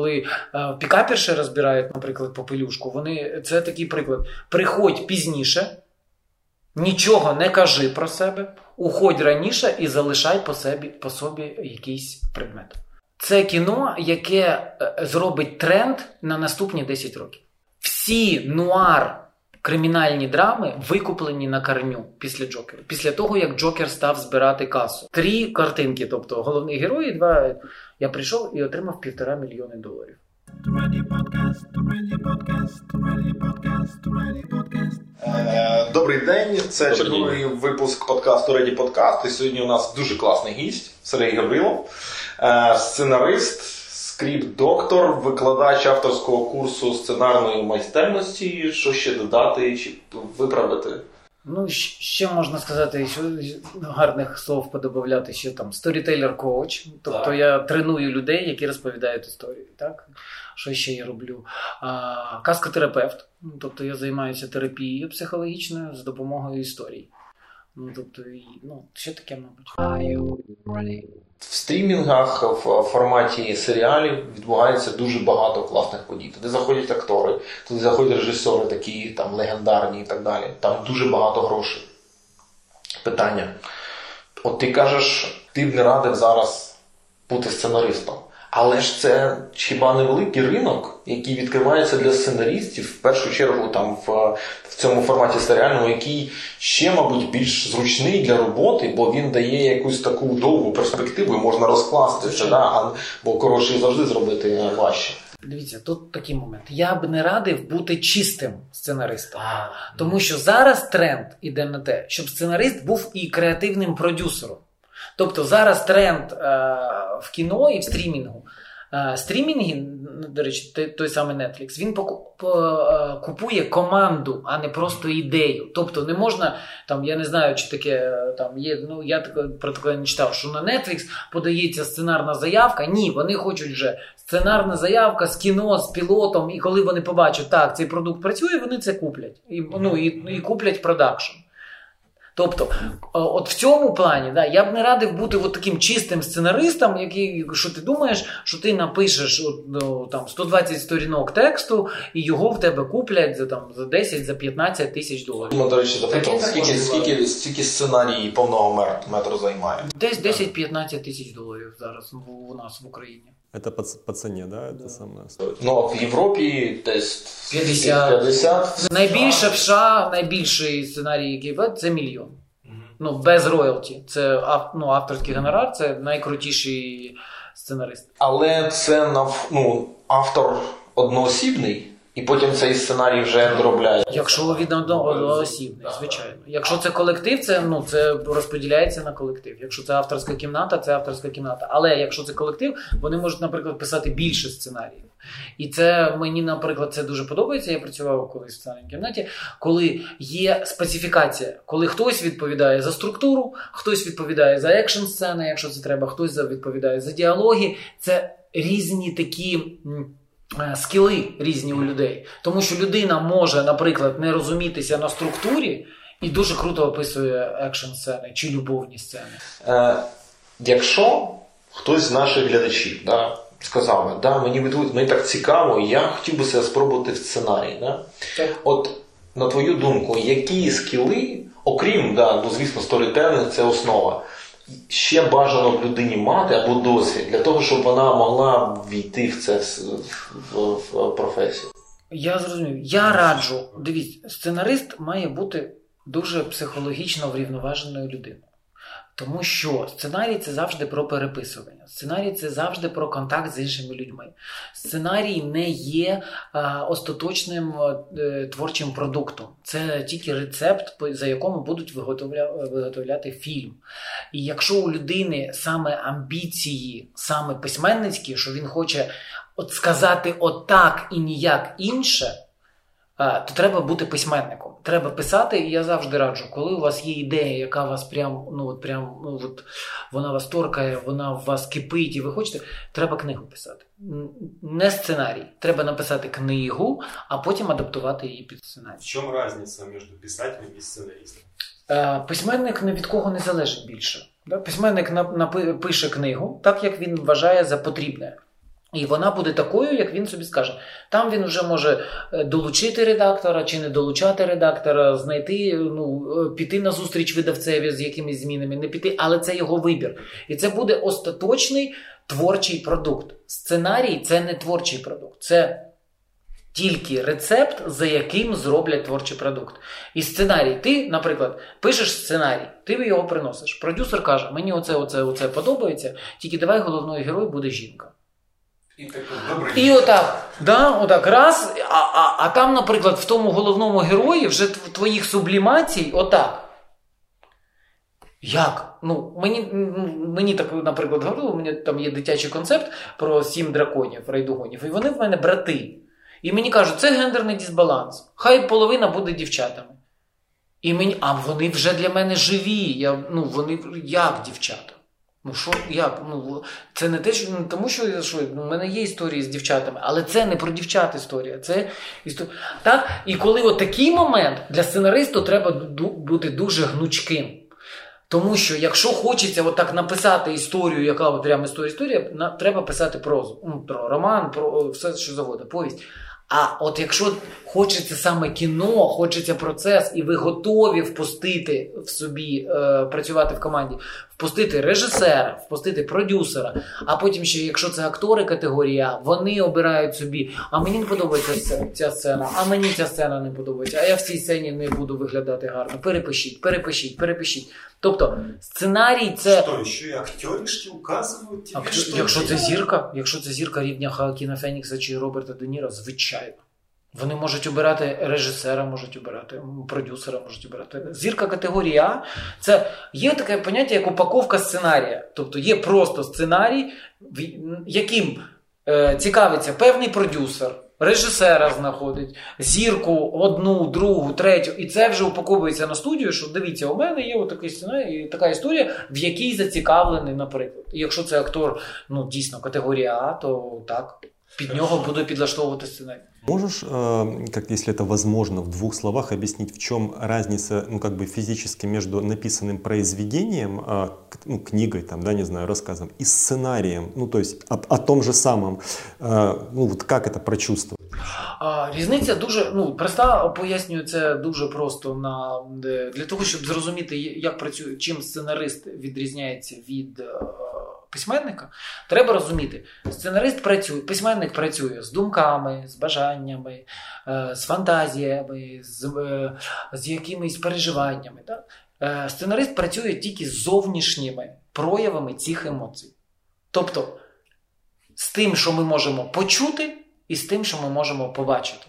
коли е, пікаперші розбирають, наприклад, попелюшку, вони це такий приклад. Приходь пізніше, нічого не кажи про себе, уходь раніше і залишай по собі, по собі якийсь предмет. Це кіно, яке е, зробить тренд на наступні 10 років. Всі нуар кримінальні драми викуплені на корню після Джокера. Після того, як Джокер став збирати касу. Три картинки, тобто головний герой, і два. Я прийшов і отримав півтора мільйони доларів. Е, Добрий день, це черговий випуск подкасту Реді Подкаст. І сьогодні у нас дуже класний гість Сергій Гаврилов, е, сценарист, скрипт-доктор, викладач авторського курсу сценарної майстерності. Що ще додати чи виправити? Ну, ще можна сказати, що гарних слов подобавляти, що там сторітейлер коуч. Тобто Так. я треную людей, які розповідають історії. Так? Що ще я роблю? А, каскотерапевт. Ну, Тобто я займаюся терапією психологічною з допомогою історій. Ну, тобто, і, ну, що таке, мабуть. В стрімінгах в форматі серіалів відбувається дуже багато класних подій. Туди заходять актори, туди заходять режисери, такі там легендарні і так далі. Там дуже багато грошей. Питання. От ти кажеш, ти б не радив зараз бути сценаристом. Але ж це хіба не великий ринок, який відкривається для сценаристів, в першу чергу там в, в цьому форматі серіальному, який ще, мабуть, більш зручний для роботи, бо він дає якусь таку довгу перспективу, і можна розкласти це, да? а, бо коротше завжди зробити важче. Дивіться, тут такий момент. Я б не радив бути чистим сценаристом. Тому що зараз тренд іде на те, щоб сценарист був і креативним продюсером. Тобто зараз тренд е, в кіно і в стрімінгу. Е, стрімінги, ну, до речі, той, самий Netflix, він е, купує команду, а не просто ідею. Тобто не можна, там, я не знаю, чи таке там є. Ну я таке про таке не читав, що на Netflix подається сценарна заявка. Ні, вони хочуть вже сценарна заявка з кіно, з пілотом, і коли вони побачать, так, цей продукт працює, вони це куплять. І, ну, і, і куплять продакшн. Тобто, от в цьому плані, да, я б не радив бути от таким чистим сценаристом, який, що ти думаєш, що ти напишеш от, ну, там, 120 сторінок тексту, і його в тебе куплять за, там, за 10, за 15 тисяч доларів. Ми, до речі, запитав, скільки, скільки, скільки сценарій повного метру займає? Десь 10-15 тисяч доларів зараз в- у нас в Україні. Это по, по цене, да? Это самое. Ну, а в Європі десь 50. 50. Найбільше в США, найбільший сценарій, який це мільйон. Ну, без роялті. Це ну, авторський гонорар, це найкрутіший сценарист. Але це нав- ну, автор одноосібний, і потім цей сценарій вже доробляє. Якщо від одноосібний, звичайно. Якщо це колектив, це ну це розподіляється на колектив. Якщо це авторська кімната, це авторська кімната. Але якщо це колектив, вони можуть, наприклад, писати більше сценаріїв. І це мені, наприклад, це дуже подобається. Я працював колись в сценарній кімнаті, коли є специфікація, коли хтось відповідає за структуру, хтось відповідає за екшн сцени, якщо це треба, хтось відповідає за діалоги. Це різні такі. Е, Скіли різні у людей, тому що людина може, наприклад, не розумітися на структурі і дуже круто описує екшн сцени чи любовні сцени. Е, якщо хтось з наших глядачів да, сказав, да, мені, ведуть- мені так цікаво, я хотів би себе спробувати в сценарії. Да? Так. От, на твою думку, які скіли, окрім, да, ну, звісно, сторітелінг це основа. Ще бажано в людині мати або досвід для того, щоб вона могла війти в це в, в, професію. Я зрозумів. Я раджу. Дивіться, сценарист має бути дуже психологічно врівноваженою людиною. Тому що сценарій це завжди про переписування. Сценарій це завжди про контакт з іншими людьми. Сценарій не є а, остаточним е, творчим продуктом. Це тільки рецепт, за якому будуть виготовля, виготовляти фільм. І якщо у людини саме амбіції, саме письменницькі, що він хоче от сказати отак і ніяк інше, а, то треба бути письменником. Треба писати, і я завжди раджу, коли у вас є ідея, яка вас прям, ну от прям, ну от вона вас торкає, вона в вас кипить, і ви хочете, треба книгу писати. Не сценарій. Треба написати книгу, а потім адаптувати її під сценарій. В чем разница между писателем и сценаристом? Е, Письменник ні від кого не залежить більше. Письменник напише книгу так, як він вважає за потрібне. І вона буде такою, як він собі скаже. Там він вже може е, долучити редактора чи не долучати редактора, знайти, ну, е, піти на зустріч видавцеві з якимись змінами, не піти, але це його вибір. І це буде остаточний творчий продукт. Сценарій це не творчий продукт, це тільки рецепт, за яким зроблять творчий продукт. І сценарій, ти, наприклад, пишеш сценарій, ти його приносиш. Продюсер каже: мені оце, оце, оце подобається, тільки давай головною героєю буде жінка. І так добре. І отак, да, отак раз, а, а, а там, наприклад, в тому головному герої вже тв- твоїх сублімацій, отак. Як? Ну, мені, мені так, наприклад, говорили, у мене там є дитячий концепт про сім драконів, райдугонів, і вони в мене брати. І мені кажуть, це гендерний дисбаланс. Хай половина буде дівчатами. І мені, а вони вже для мене живі. Я, ну, вони як дівчата? Ну що, як? Ну, це не те, що ну, тому, що, що в мене є історії з дівчатами, але це не про дівчат історія. Це історія. Так? І коли от такий момент для сценаристу треба бути дуже гнучким. Тому що якщо хочеться отак написати історію, яка от прямо історія, історія, треба писати прозу. Ну, про роман, про е, все, що завгодно, повість. А от якщо хочеться саме кіно, хочеться процес, і ви готові впустити в собі, е, працювати в команді, впустити режисера, впустити продюсера, а потім ще, якщо це актори категорії А, вони обирають собі, а мені не подобається ця, сцена, а мені ця сцена не подобається, а я в цій сцені не буду виглядати гарно. Перепишіть, перепишіть, перепишіть. Тобто сценарій це. Что, еще и актеришки указывают тебе, А что якщо це зірка, якщо це зірка рівня Хаакіна Фенікса чи Роберта Де Ніро, звичайно. Вони можуть обирати режисера, можуть обирати, продюсера можуть обирати. Зірка категорії А це є таке поняття, як упаковка сценарія. Тобто є просто сценарій, яким е, цікавиться певний продюсер, режисера знаходить, зірку одну, другу, третю, і це вже упаковується на студію, що дивіться, у мене є отакий сценарій, така історія, в якій зацікавлений, наприклад. І якщо це актор, ну дійсно категорія А, то так. Під нього буду підлаштовувати сценарій. Можешь, э, как если это возможно, в двух словах объяснить, в чем разница, ну, как бы физически между написанным произведением, а, к- ну, книгой, там, да, не знаю, рассказом, и сценарием, ну, то есть о, о том же самом, э, ну, вот как это прочувствовать? А, різниця дуже ну проста, пояснюю це дуже просто на де- для того, щоб зрозуміти, як працює, чим сценарист відрізняється від е, письменника. Треба розуміти, сценарист працює, письменник працює з думками, з бажаннями, е, з фантазіями, з, е, з якимись переживаннями. Так? Е, Сценарист працює тільки з зовнішніми проявами цих емоцій. Тобто з тим, що ми можемо почути, і з тим, що ми можемо побачити.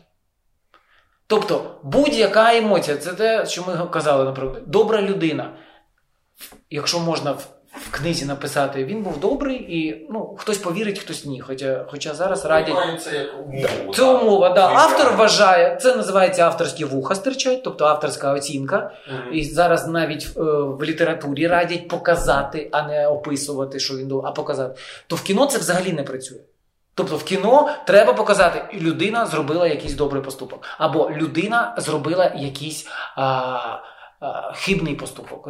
Тобто, будь-яка емоція, це те, що ми казали, наприклад, добра людина. Якщо можна в, книзі написати, він був добрий, і ну, хтось повірить, хтось ні. Хоча, хоча зараз радять. Це як умова. Це умова, да. Автор вважає, це називається авторські вуха стирчать, тобто авторська оцінка. Мгм. І зараз навіть е, в літературі радять показати, а не описувати, що він думав, а показати. То в кіно це взагалі не працює. Тобто в кіно треба показати, людина зробила якийсь добрий поступок, або людина зробила якийсь а, хибний поступок.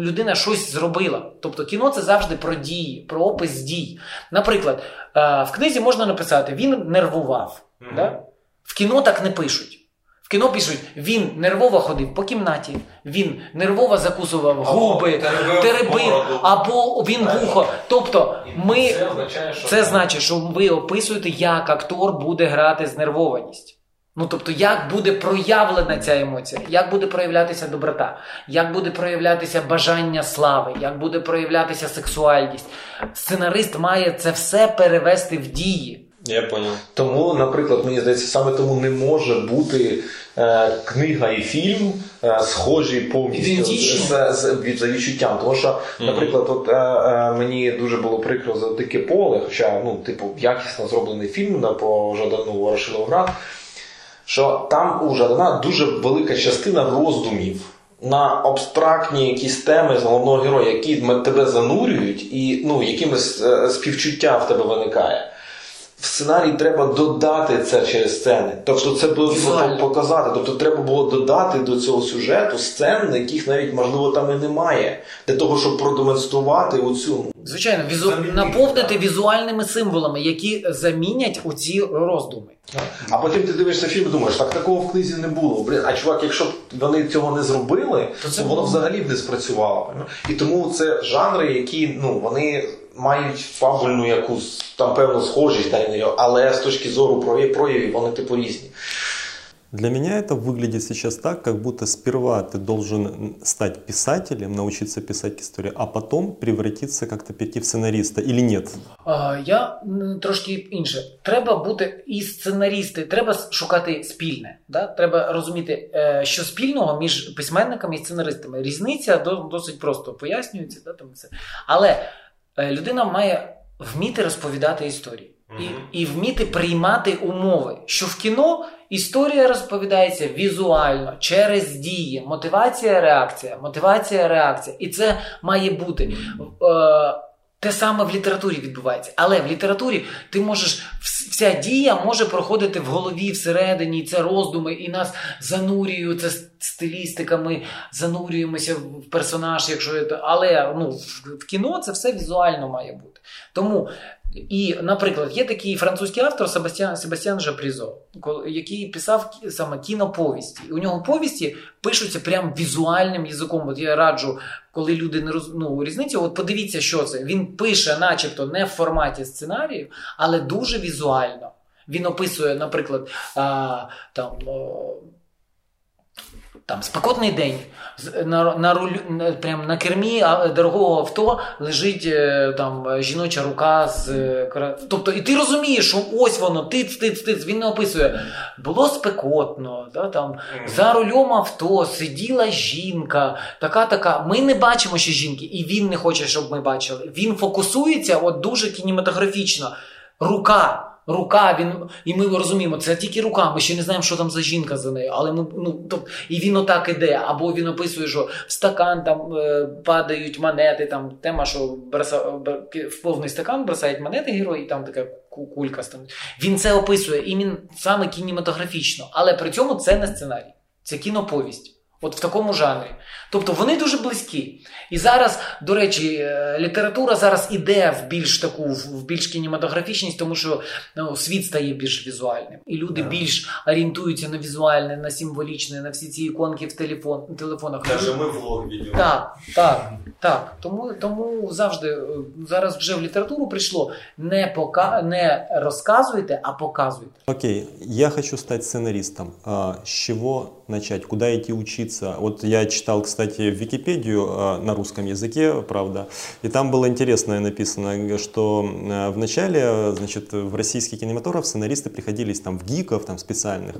Людина щось зробила. Тобто кіно це завжди про дії, про опис дій. Наприклад, в книзі можна написати він нервував. Мгм. Да? В кіно так не пишуть. В кіно пишуть, він нервово ходив по кімнаті, він нервово закусував губи, теребив теребив, або він вухо. Тобто, ми Це означає, що це значить, що ви описуєте, як актор буде грати знервованість. Ну тобто, як буде проявлена ця емоція, як буде проявлятися доброта, як буде проявлятися бажання слави, як буде проявлятися сексуальність. Сценарист має це все перевести в дії. Я понял. Тому, наприклад, мені здається, саме тому не може бути е, книга і фільм е, схожі повністю з, з, від за відчуттям. Тому що, наприклад, от е, е, мені дуже було прикро за дике поле, хоча ну, типу, якісно зроблений фільм на по Жадану Ворошиловград, що там у Жадана дуже велика частина роздумів. На абстрактні якісь теми з головного героя, які тебе занурюють, і ну, якимось е, співчуття в тебе виникає. В сценарій треба додати це через сцени. Тобто це було показати. Тобто треба було додати до цього сюжету сцен, яких навіть можливо там і немає, для того, щоб продемонструвати оцю. Звичайно, візу... Наповнити візуальними символами, які замінять оці роздуми. А потім ти дивишся фільм і думаєш, так такого в книзі не було. Блін, а чувак, якщо б вони цього не зробили, То то воно було. взагалі б не спрацювало. І тому це жанри, які ну вони мають фабульну якусь там певну схожість, та й не- але з точки зору прояв- проявів вони типу різні. Для меня это выглядит сейчас так, как будто сперва ты должен стать писателем, научиться писать историю, а потом превратиться как-то перейти в сценариста или нет? А, я м, трошки інше. Треба бути і сценарісти, треба с- шукати спільне. Да? Треба розуміти, е, що спільного між письменниками і сценаристами. Різниця до- досить просто пояснюється. Да, там все. Але е, людина має вміти розповідати історії. І, і вміти приймати умови, що в кіно історія розповідається візуально, через дії, мотивація, реакція, мотивація, реакція. І це має бути. Е, те саме в літературі відбувається. Але в літературі ти можеш вс- вся дія може проходити в голові всередині, це роздуми, і нас занурює це стилістика. Ми занурюємося в персонаж, якщо це. Але ну, в кіно це все візуально має бути. Тому. І, наприклад, є такий французький автор Себастьян, Себастьян Жапрізо, який писав саме кіноповісті. У нього повісті пишуться прям візуальним язиком. От я раджу, коли люди не роз... ну, різницю, от подивіться, що це. Він пише, начебто, не в форматі сценарію, але дуже візуально. Він описує, наприклад, а, там. о, там спекотний день на, на рулю на, прям на кермі дорогого авто лежить е, там жіноча рука з е, тобто, і ти розумієш, що ось воно, тиц, тиц, тиц. Він не описує. Було спекотно, да, там за рулем авто сиділа жінка, така така. Ми не бачимо ще жінки, і він не хоче, щоб ми бачили. Він фокусується от дуже кінематографічно. Рука. Рука, він і ми розуміємо, це тільки рука. Ми ще не знаємо, що там за жінка за нею. Але ми ну тоб, і він отак іде. Або він описує, що в стакан там е, падають монети. Там тема, що броса, бр- в повний стакан бросають монети герої, і там така кулька стане. Він це описує і він саме кінематографічно, але при цьому це не сценарій, це кіноповість. От в такому жанрі. Тобто вони дуже близькі. І зараз, до речі, е, література зараз іде в більш таку, в більш кінематографічність, тому що ну, світ стає більш візуальним. І люди більш орієнтуються на візуальне, на символічне, на всі ці іконки в телефон, телефонах. Даже мы влог ведем. Так, так, так. Тому, тому завжди е, зараз вже в літературу прийшло не пока не розказуйте, а показуйте. Окей, я хочу стать сценаристом. А, с чего начать? Куда идти учиться? Вот я читал, кстати, Википедию а, на русском языке, правда, и там было интересное написано, что а, в начале, значит, в российский кинематограф сценаристы приходились там в гиков, там специальных,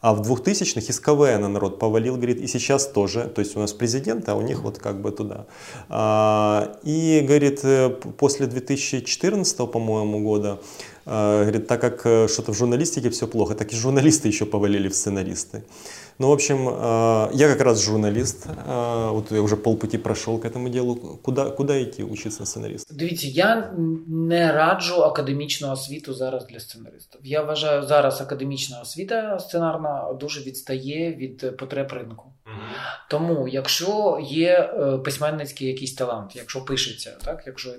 а в 2000-х из КВН народ повалил, говорит, и сейчас тоже, то есть у нас президент, а у них вот как бы туда. А, И, говорит, э, после 2014, по-моему, года, Говорит, так как э, что-то в журналистике все плохо, так и журналисты еще повалили в сценаристы. Ну, в общем, э, я как раз журналист, э, вот я уже полпути прошел к этому делу. Куда, куда идти учиться на сценариста? Дивіться, я не раджу академічну освіту зараз для сценаристів. Я вважаю, зараз академічна освіта сценарна дуже відстає від потреб ринку. Тому, якщо є е, письменницький якийсь талант, якщо пишеться, так, якщо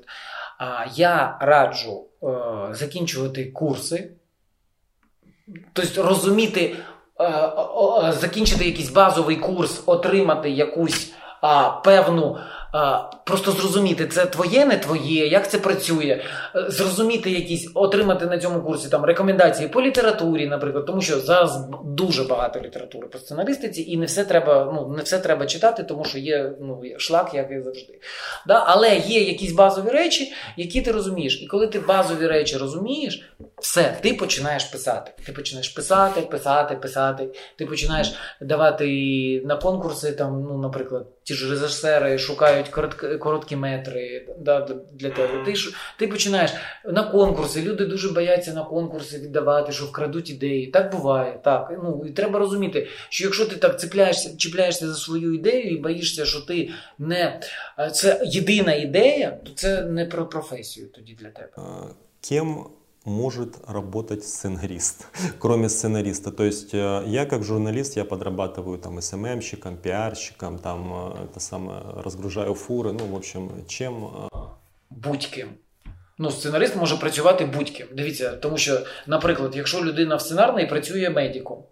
а, я раджу е, закінчувати курси, тобто розуміти, е, о- о- закінчити якийсь базовий курс, отримати якусь певну. А, Просто зрозуміти, це твоє, не твоє, як це працює, Е, зрозуміти якісь, отримати на цьому курсі там рекомендації по літературі, наприклад, тому що зараз дуже багато літератури по сценаристиці, і не все треба, ну не все треба читати, тому що є ну шлак, як і завжди. Да? Але є якісь базові речі, які ти розумієш. І коли ти базові речі розумієш, все, ти починаєш писати. Ти починаєш писати, писати, писати. Ти починаєш давати на конкурси, там, ну, наприклад, ті ж режисери шукають коротк- короткі метри да, для тебе. Ти, ж- ти починаєш на конкурси. Люди дуже бояться на конкурси віддавати, що вкрадуть ідеї. Так буває. Так. Ну, і треба розуміти, що якщо ти так цепляєшся, чіпляєшся за свою ідею і боїшся, що ти не це єдина ідея, то це не про професію тоді для тебе. А, Кем может работать сценарист, кроме сценариста. То есть э, я как журналист, я подрабатываю там СММщиком, пиарщиком, там э, это самое, разгружаю фуры, ну, в общем, чем... э, будь-ким. Ну, сценарист може працювати будь-ким. Дивіться, тому що, наприклад, якщо людина в сценарній працює медиком,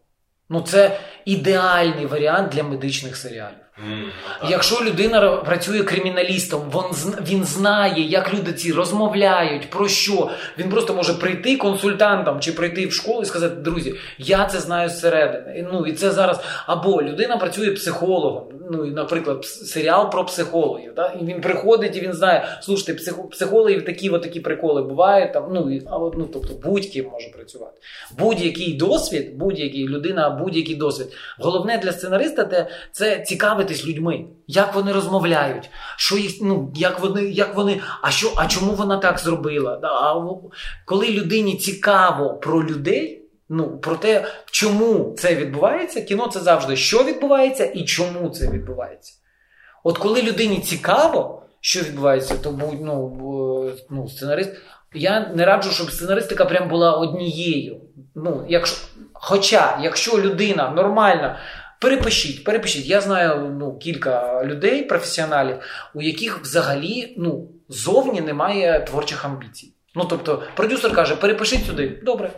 ну це ідеальний варіант для медичних серіалів. Якщо людина працює криміналістом, він, знає, як люди ці розмовляють, про що. Він просто може прийти консультантом чи прийти в школу і сказати: друзі, я це знаю зсередини. Ну і це зараз. Або людина працює психологом. Ну наприклад, серіал про психологів. Да? І він приходить і він знає, слушайте, психо- психологів такі такі приколи бувають. Там, ну, і, ну, тобто будь-ким може працювати. Будь-який досвід, будь-який людина, будь-який досвід. Головне для сценариста це цікавитись людьми, як вони розмовляють, що їх, ну, як вони, як вони, а що, а чому вона так зробила? А коли людині цікаво про людей. Ну, про те, чому це відбувається, кіно це завжди що відбувається і чому це відбувається. От коли людині цікаво, що відбувається, то будь ну, ну, сценарист. Я не раджу, щоб сценаристика прям була однією. Ну, якщо, хоча, якщо людина нормальна, перепишіть, перепишіть. Я знаю ну, кілька людей, професіоналів, у яких взагалі ну, зовні немає творчих амбіцій. Ну, тобто, продюсер каже, перепишіть сюди. Добре,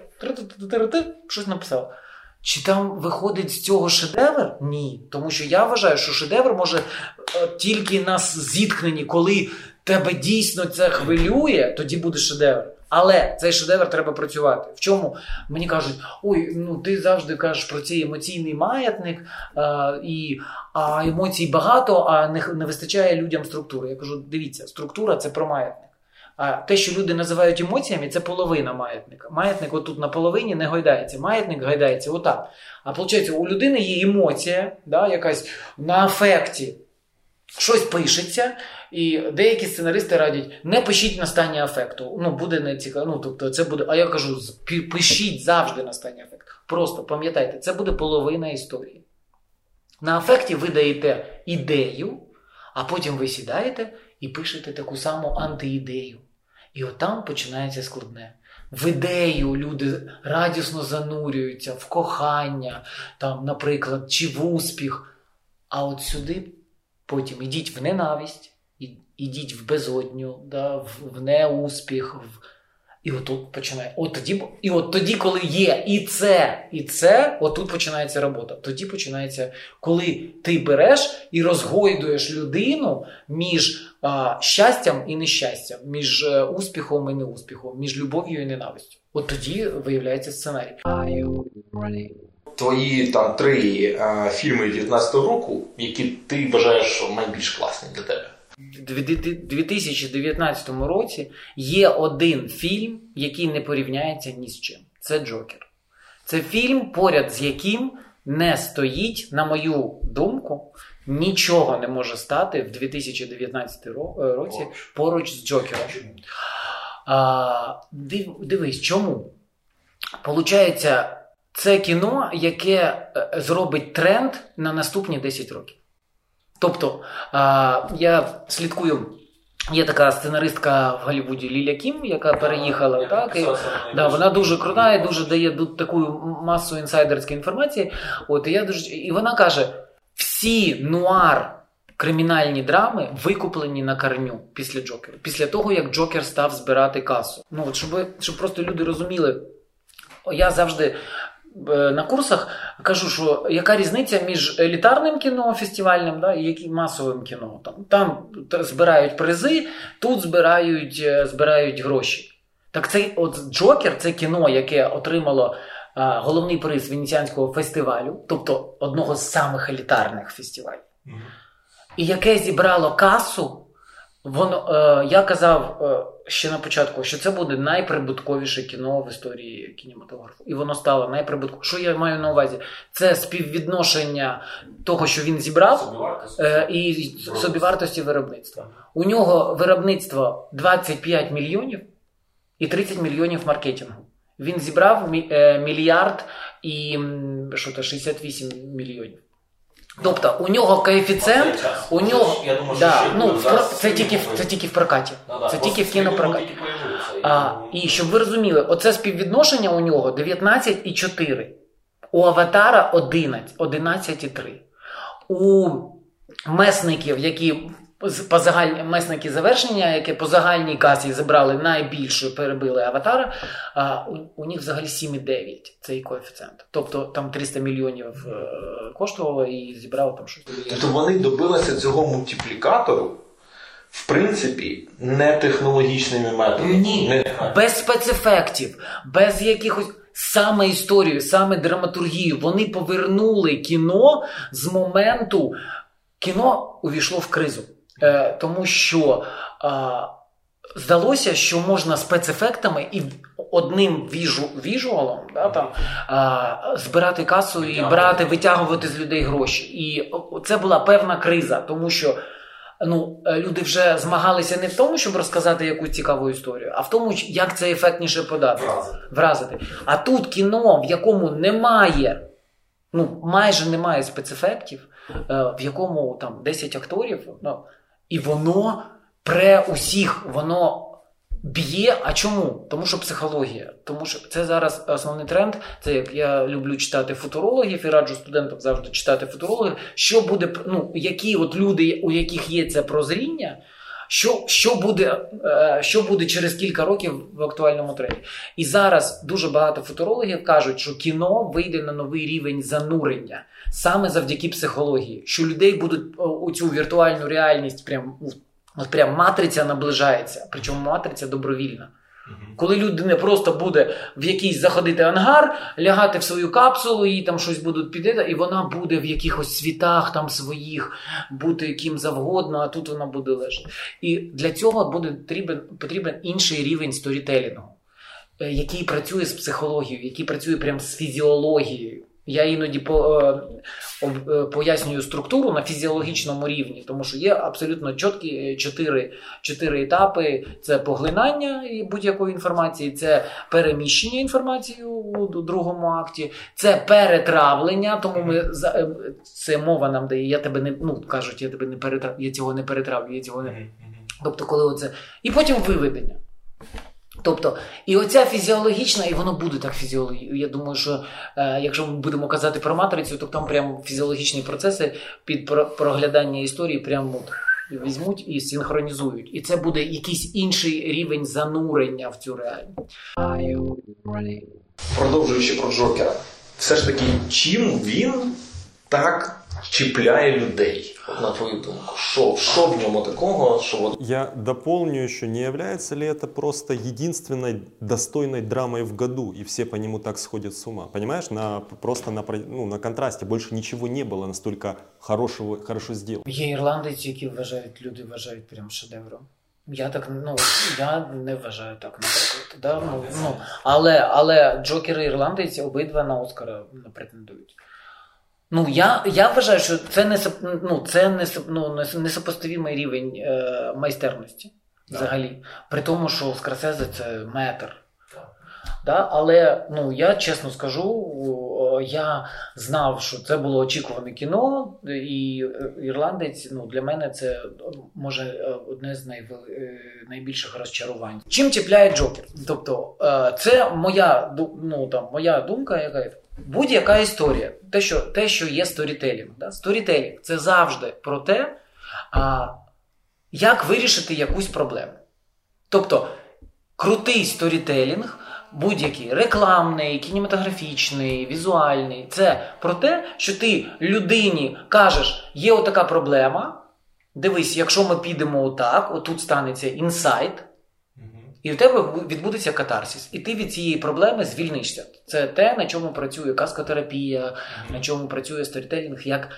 щось написав. Чи там виходить з цього шедевр? Ні. Тому що я вважаю, що шедевр може е, тільки на зіткненні, коли тебе дійсно це хвилює, тоді буде шедевр. Але цей шедевр треба працювати. В чому мені кажуть, ой, ну ти завжди кажеш про цей емоційний маятник, е, і, а емоцій багато, а не, не вистачає людям структури. Я кажу, дивіться, структура це про маятник. А те, що люди називають емоціями, це половина маятника. Маятник отут на половині не гойдається. Маятник гойдається отак. А виходить, у людини є емоція, да, якась на афекті. Щось пишеться, і деякі сценаристи радять, не пишіть на стані афекту. Ну, буде не цікаво. Ну, тобто, це буде. А я кажу, пишіть завжди на стані афекту. Просто пам'ятайте, це буде половина історії. На афекті ви даєте ідею, а потім ви сідаєте і пишете таку саму антиідею. І отам починається складне. В ідею люди радісно занурюються в кохання, там, наприклад, чи в успіх. А от сюди потім ідіть в ненависть, ідіть в безодню, да, в, в неуспіх. В... І отут починає. От тоді, і от тоді, коли є і це, і це, отут починається робота. Тоді починається, коли ти береш і розгойдуєш людину між а, щастям і нещастям, між е, успіхом і неуспіхом, між любов'ю і ненавистю. От тоді виявляється сценарій. Твої там три е, фільми 19-го року, які ти вважаєш найбільш класні для тебе. В 2019 році є один фільм, який не порівняється ні з чим. Це Джокер. Це фільм, поряд з яким не стоїть, на мою думку, нічого не може стати в 2019 е, році поруч з Джокером. А, див, дивись, чому? Получається, це кіно, яке е, зробить тренд на наступні 10 років. Тобто, а, я слідкую. Є така сценаристка в Голлівуді Ліля Кім, яка переїхала. Так, і, да, вона дуже крута і дуже дає таку масу інсайдерської інформації. От, і, я дуже, і вона каже: всі нуар кримінальні драми викуплені на корню після Джокера. Після того, як Джокер став збирати касу. Ну, от, щоб, щоб просто люди розуміли, я завжди на курсах кажу, що яка різниця між елітарним кіно фестивальним да, і яким масовим кіно. Там, там збирають призи, тут збирають, е, збирають гроші. Так цей от Джокер це кіно, яке отримало а, головний приз Венеціанського фестивалю, тобто одного з самих елітарних фестивалів, і яке зібрало касу. Воно, е, я казав е, ще на початку, що це буде найприбутковіше кіно в історії кінематографу. І воно стало найприбутковішим. Що я маю на увазі? Це співвідношення того, що він зібрав, е, і собівартості виробництва. У нього виробництво 25 мільйонів і 30 мільйонів маркетингу. Він зібрав е, мільярд і що то 68 мільйонів. Тобто у нього коефіцієнт, у нього Я думаю, що да, ще ну в це тільки в- це тільки в прокаті. Ну, да, Це тільки в кінопрокаті. А, І щоб ви розуміли, оце співвідношення у нього 19,4. У Аватара 11, 11,3. У месників, які по загальні месники завершення, які по загальній касі забрали найбільшу, перебили аватара, а у, у них взагалі 7,9 цей коефіцієнт. Тобто там 300 мільйонів е, коштувало і зібрало там щось. Тобто вони добилися цього мультиплікатору, в принципі, не технологічними методами. Ні. Не- Без спецефектів, без якихось. Саме історію, саме драматургію. Вони повернули кіно з моменту. Кіно увійшло в кризу. Е, тому що е, здалося, що можна спецефектами і одним віжу, віжуалом да, там, е, збирати касу і брати, витягувати з людей гроші. І це була певна криза, тому що ну, люди вже змагалися не в тому, щоб розказати якусь цікаву історію, а в тому, як це ефектніше подати, вразити. А тут кіно, в якому немає, ну, майже немає спецефектів, в якому там 10 акторів, ну, і воно пре усіх, воно. Б'є, а чому? Тому що психологія. Тому що це зараз основний тренд. Це як я люблю читати футурологів і раджу студентам завжди читати футурологів. Що буде, ну, які от люди, у яких є це прозріння, що, що, буде, е, що буде через кілька років в актуальному тренді. І зараз дуже багато футурологів кажуть, що кіно вийде на новий рівень занурення саме завдяки психології, що людей будуть у цю віртуальну реальність прям. прям матриця наближається, причому матриця добровільна. Коли людина просто буде в якийсь заходити ангар, лягати в свою капсулу, їй там щось будуть піде, і вона буде в якихось світах там своїх, бути ким завгодно, а тут вона буде лежати. І для цього буде потрібен, потрібен інший рівень сторітелінгу, е, який працює з психологією, який працює прямо з фізіологією. Я іноді по, е, пояснюю структуру на фізіологічному рівні, тому що є абсолютно чіткі е, чотири, чотири етапи: це поглинання будь-якої інформації, це переміщення інформації у другому акті, це перетравлення. Тому ми е, це мова нам дає. Я тебе не ну кажуть, я тебе не перетрав, я цього не перетравлю, я цього не. Тобто, коли оце. І потім виведення. Тобто, і оця фізіологічна, і воно буде так фізіологічно. Я думаю, що е, якщо ми будемо казати про матрицю, то там прям фізіологічні процеси під про- проглядання історії прямо візьмуть і синхронізують. І це буде якийсь інший рівень занурення в цю реальність. Продовжуючи про Джокера, все ж таки, чим він так чіпляє людей, на твою думку? Що, що в ньому такого, що от Я дополню еще, не является ли это просто единственной достойной драмой в году, и все по нему так сходят с ума? Понимаешь, на, просто на, про- ну, на контрасте больше ничего не было настолько хорошего, хорошо сделано. Є ірландець, які вважають, люди вважають прям шедевром. Я так ну я не вважаю так, наприклад. Да? Ну, ну, але, але Джокер і ірландець обидва на Оскара не претендують. Ну, я, я вважаю, що це не ну, це не, ну, не- несопоставимий рівень е, майстерності взагалі. При тому, що Скорсезе це метр. Да? Але ну, я чесно скажу, я знав, що це було очікуване кіно, і е, ірландець ну, для мене це може е, одне з е, найбільших розчарувань. Чим чіпляє Джокер? Тобто, це моя, ну, там, моя думка, яка є. Будь-яка історія, те, що, те, що є сторітелінг. Да? Сторітелінг це завжди про те, а, як вирішити якусь проблему. Тобто, крутий сторітелінг, будь-який рекламний, кінематографічний, візуальний, це про те, що ти людині кажеш, є отака проблема. Дивись, якщо ми підемо отак, отут станеться інсайт, і у тебе відбудеться катарсис, і ти від цієї проблеми звільнишся. Це те, на чому працює казкотерапія, на чому працює сторітелінг як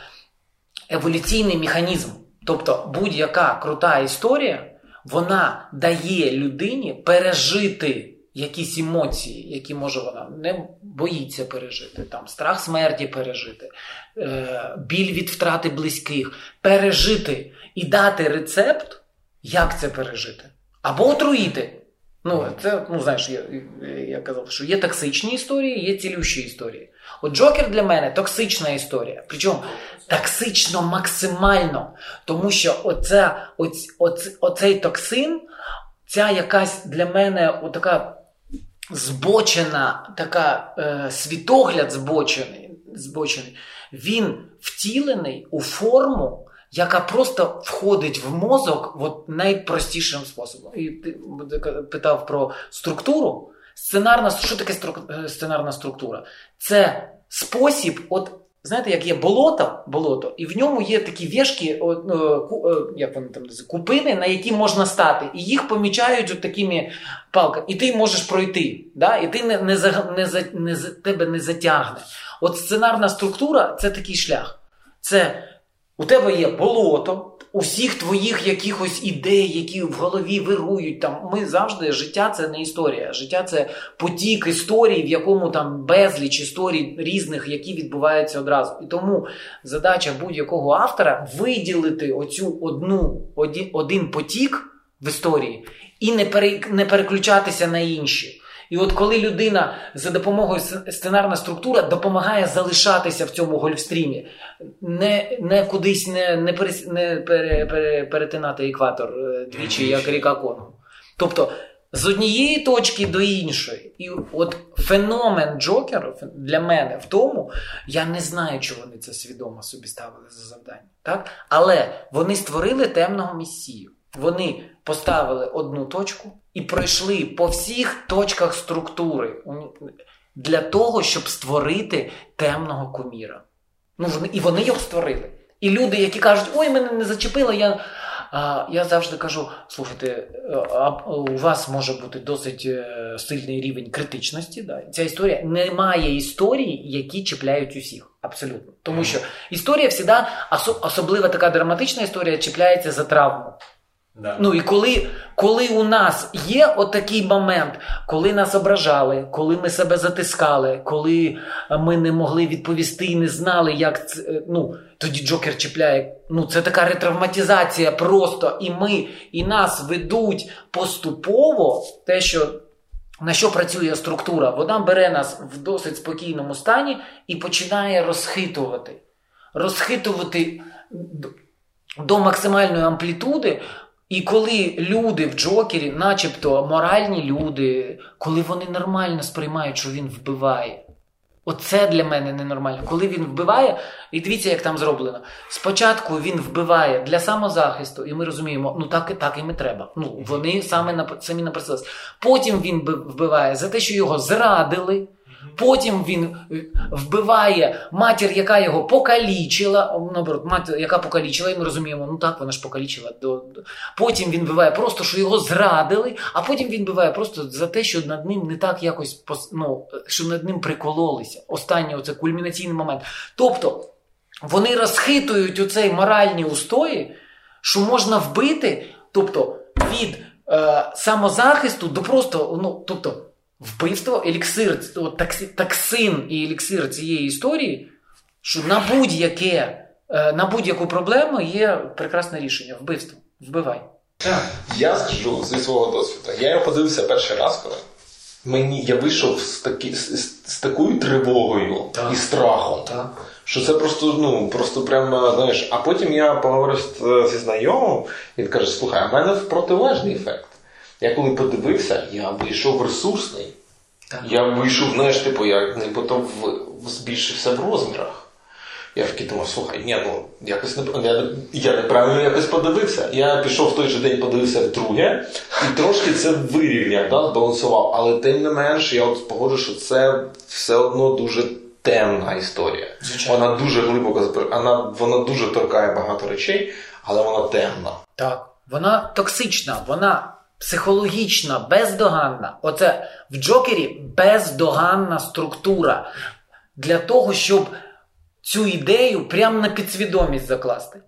еволюційний механізм. Тобто будь-яка крута історія, вона дає людині пережити якісь емоції, які може вона не боїться пережити, там страх смерті пережити, е, біль від втрати близьких, пережити і дати рецепт, як це пережити, або отруїти. Ну, це, ну знаєш, я, я казав, що є токсичні історії, є цілющі історії. От Джокер для мене токсична історія. Причому токсично максимально. Тому що оце, оць, оць, оцей токсин ця якась для мене така збочена, така е, світогляд збочений, збочений, він втілений у форму, яка просто входить в мозок от найпростішим способом. І ти питав про структуру. Сценарна, Що таке е, сценарна структура? Це спосіб, от знаєте, як є болото, болото, і в ньому є такі вішки, е, як вони там купини, на які можна стати, і їх помічають от такими палками, і ти можеш пройти. Да? І ти не, не, не, не, не, тебе не затягне. От сценарна структура це такий шлях. Це у тебе є болото, усіх твоїх якихось ідей, які в голові вирують. Там Ми завжди життя це не історія. Життя це потік історій, в якому там безліч історій різних, які відбуваються одразу. І тому задача будь-якого автора виділити оцю одну один потік в історії і не переключатися на інші. І от коли людина за допомогою сценарна структура допомагає залишатися в цьому гольфстрімі, не не кудись не не, перес, не пере, пере, перетинати екватор е, двічі, як ріка Конгу. Тобто з однієї точки до іншої. І от феномен Джокеру для мене в тому, я не знаю, чи вони це свідомо собі ставили за завдання. Так? Але вони створили темного місію. Вони поставили одну точку і пройшли по всіх точках структури для того, щоб створити темного куміра. Ну, вони, І вони його створили. І люди, які кажуть, ой, мене не зачепило, я а, я завжди кажу: слухайте, а, у вас може бути досить е, сильний рівень критичності. Да? Ця історія немає історії, які чіпляють усіх. Абсолютно. Тому що історія завжди, особлива така драматична історія, чіпляється за травму. Да. Ну і коли коли у нас є отакий момент, коли нас ображали, коли ми себе затискали, коли ми не могли відповісти і не знали, як це, е, ну тоді Джокер чіпляє. Ну це така ретравматизація просто. І ми, і нас ведуть поступово те, що. На що працює структура? Вона бере нас в досить спокійному стані і починає розхитувати. Розхитувати до максимальної амплітуди, і коли люди в Джокері, начебто моральні люди, коли вони нормально сприймають, що він вбиває. Оце для мене ненормально. Коли він вбиває, і дивіться, як там зроблено. Спочатку він вбиває для самозахисту, і ми розуміємо, ну так і так і треба. Ну вони саме на самі напросились. Потім він вбиває за те, що його зрадили. Потім він вбиває матір, яка його покалічила. Наоборот, матір, яка покалічила, і ми розуміємо, ну так, вона ж покалічила. Потім він вбиває просто, що його зрадили, а потім він вбиває просто за те, що над ним не так якось ну, що над ним прикололися. Останній оце кульмінаційний момент. Тобто вони розхитують оцей моральні устої, що можна вбити, тобто від е, самозахисту до просто, ну, тобто. Вбивство, еліксир, токсин і еліксир цієї історії, що на будь-яке, е, на будь-яку проблему є прекрасне рішення вбивство. Вбивай. Я скажу зі свого досвіду. Я його подивився перший раз, коли мені я вийшов з такі, з, з такою тривогою так. і страхом. Так. Що це просто, ну, просто прямо, знаєш, а потім я поговорив зі знайомим, і він каже: слухай, а в мене протилежний ефект. Я коли подивився, я вийшов ресурсний. Так. Я вийшов, знаєш, типу, я не потім збільшився в розмірах. Я такий думав, слухай, ні, ну якось не я, я неправильно якось подивився. Я пішов в той же день, подивився вдруге, і трошки це вирівняв, да, збалансував. Але тим не менш, я от погоджу, що це все одно дуже темна історія. Звичайно. Вона дуже глибоко вона, вона дуже торкає багато речей, але вона темна. Так, вона токсична, вона психологічна, бездоганна. Оце в Джокері бездоганна структура для того, щоб цю ідею прямо на підсвідомість закласти.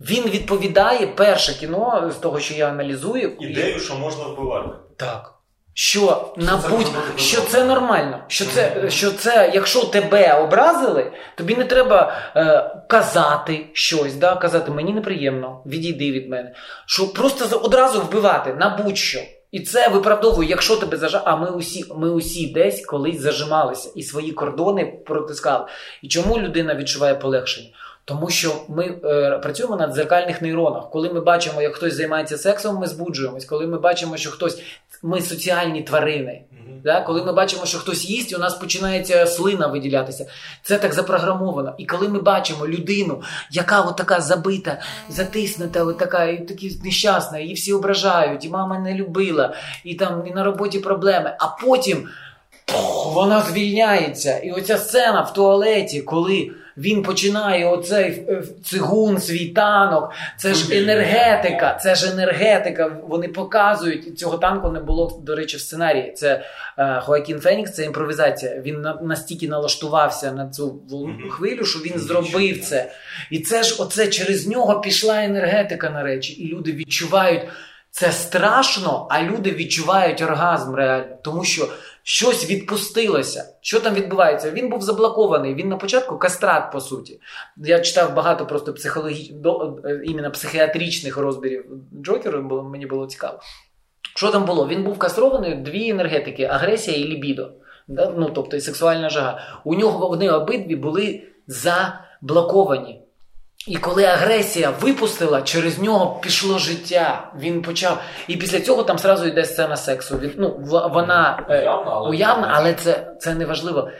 Він відповідає перше кіно з того, що я аналізую. Ідею, що можна вбивати. Так. Що на будь що це нормально, що це, що це, якщо тебе образили, тобі не треба е, казати щось, да? казати мені неприємно, відійди від мене. Що просто одразу вбивати на будь-що. І це виправдовує, якщо тебе зажа. А ми усі ми усі десь колись зажималися і свої кордони протискали. І чому людина відчуває полегшення? Тому що ми е, працюємо на дзеркальних нейронах. Коли ми бачимо, як хтось займається сексом, ми збуджуємось. Коли ми бачимо, що хтось ми соціальні тварини. Да? Коли ми бачимо, що хтось їсть, у нас починається слина виділятися. Це так запрограмовано. І коли ми бачимо людину, яка от така забита, затиснута, от така, і такі нещасна, її всі ображають, і мама не любила, і там і на роботі проблеми, а потім пух, вона звільняється. І оця сцена в туалеті, коли. Він починає оцей е, цигун, свій танок. Це ж енергетика, це ж енергетика. Вони показують цього танку не було, до речі, в сценарії. Це е, Хоакін Фенікс, це імпровізація. Він на, настільки налаштувався на цю хвилю, що він зробив це. І це ж оце через нього пішла енергетика на речі, і люди відчувають. Це страшно, а люди відчувають оргазм реально, тому що щось відпустилося. Що там відбувається? Він був заблокований. Він на початку кастрат, по суті. Я читав багато просто психологічних іменно психіатричних розбірів Джокеру, бо мені було цікаво. Що там було? Він був кастрований дві енергетики: агресія і лібідо. Ну, тобто і сексуальна жага. У нього вони обидві були заблоковані. І коли агресія випустила, через нього пішло життя. Він почав. І після цього там зразу йде сцена сексу. Він, ну, вона е, Уявна, але- уявна, але це, це не важливо.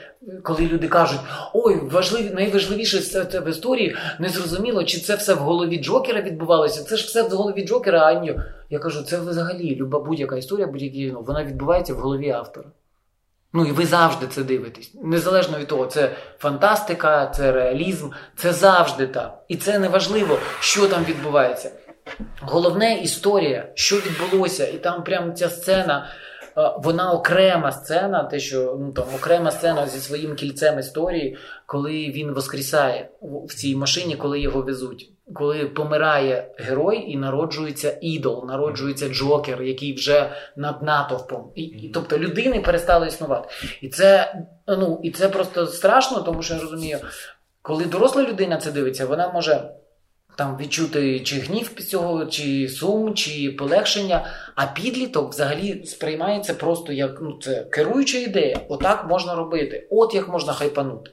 Коли люди кажуть, ой, важливі, найважливіше це це в історії, не зрозуміло, чи це все в голові Джокера відбувалося. Це ж все в голові Джокера, а ні. Я кажу, це взагалі люба будь-яка історія, будь-яка ну, вона відбувається в голові автора. Ну і ви завжди це дивитесь. Незалежно від того, це фантастика, це реалізм, це завжди так. І це не важливо, що там відбувається. Головне історія, що відбулося, і там прям ця сцена, вона окрема сцена, те, що ну там окрема сцена зі своїм кільцем історії, коли він воскресає в в цій машині, коли його везуть. Коли помирає герой і народжується ідол, народжується Джокер, який вже над натовпом. І, і, тобто людини перестали існувати. І це, ну, і це просто страшно, тому що я розумію, коли доросла людина це дивиться, вона може там відчути чи гнів під цього, чи сум, чи полегшення. А підліток взагалі сприймається просто як ну, це керуюча ідея. Отак можна робити. От як можна хайпанути.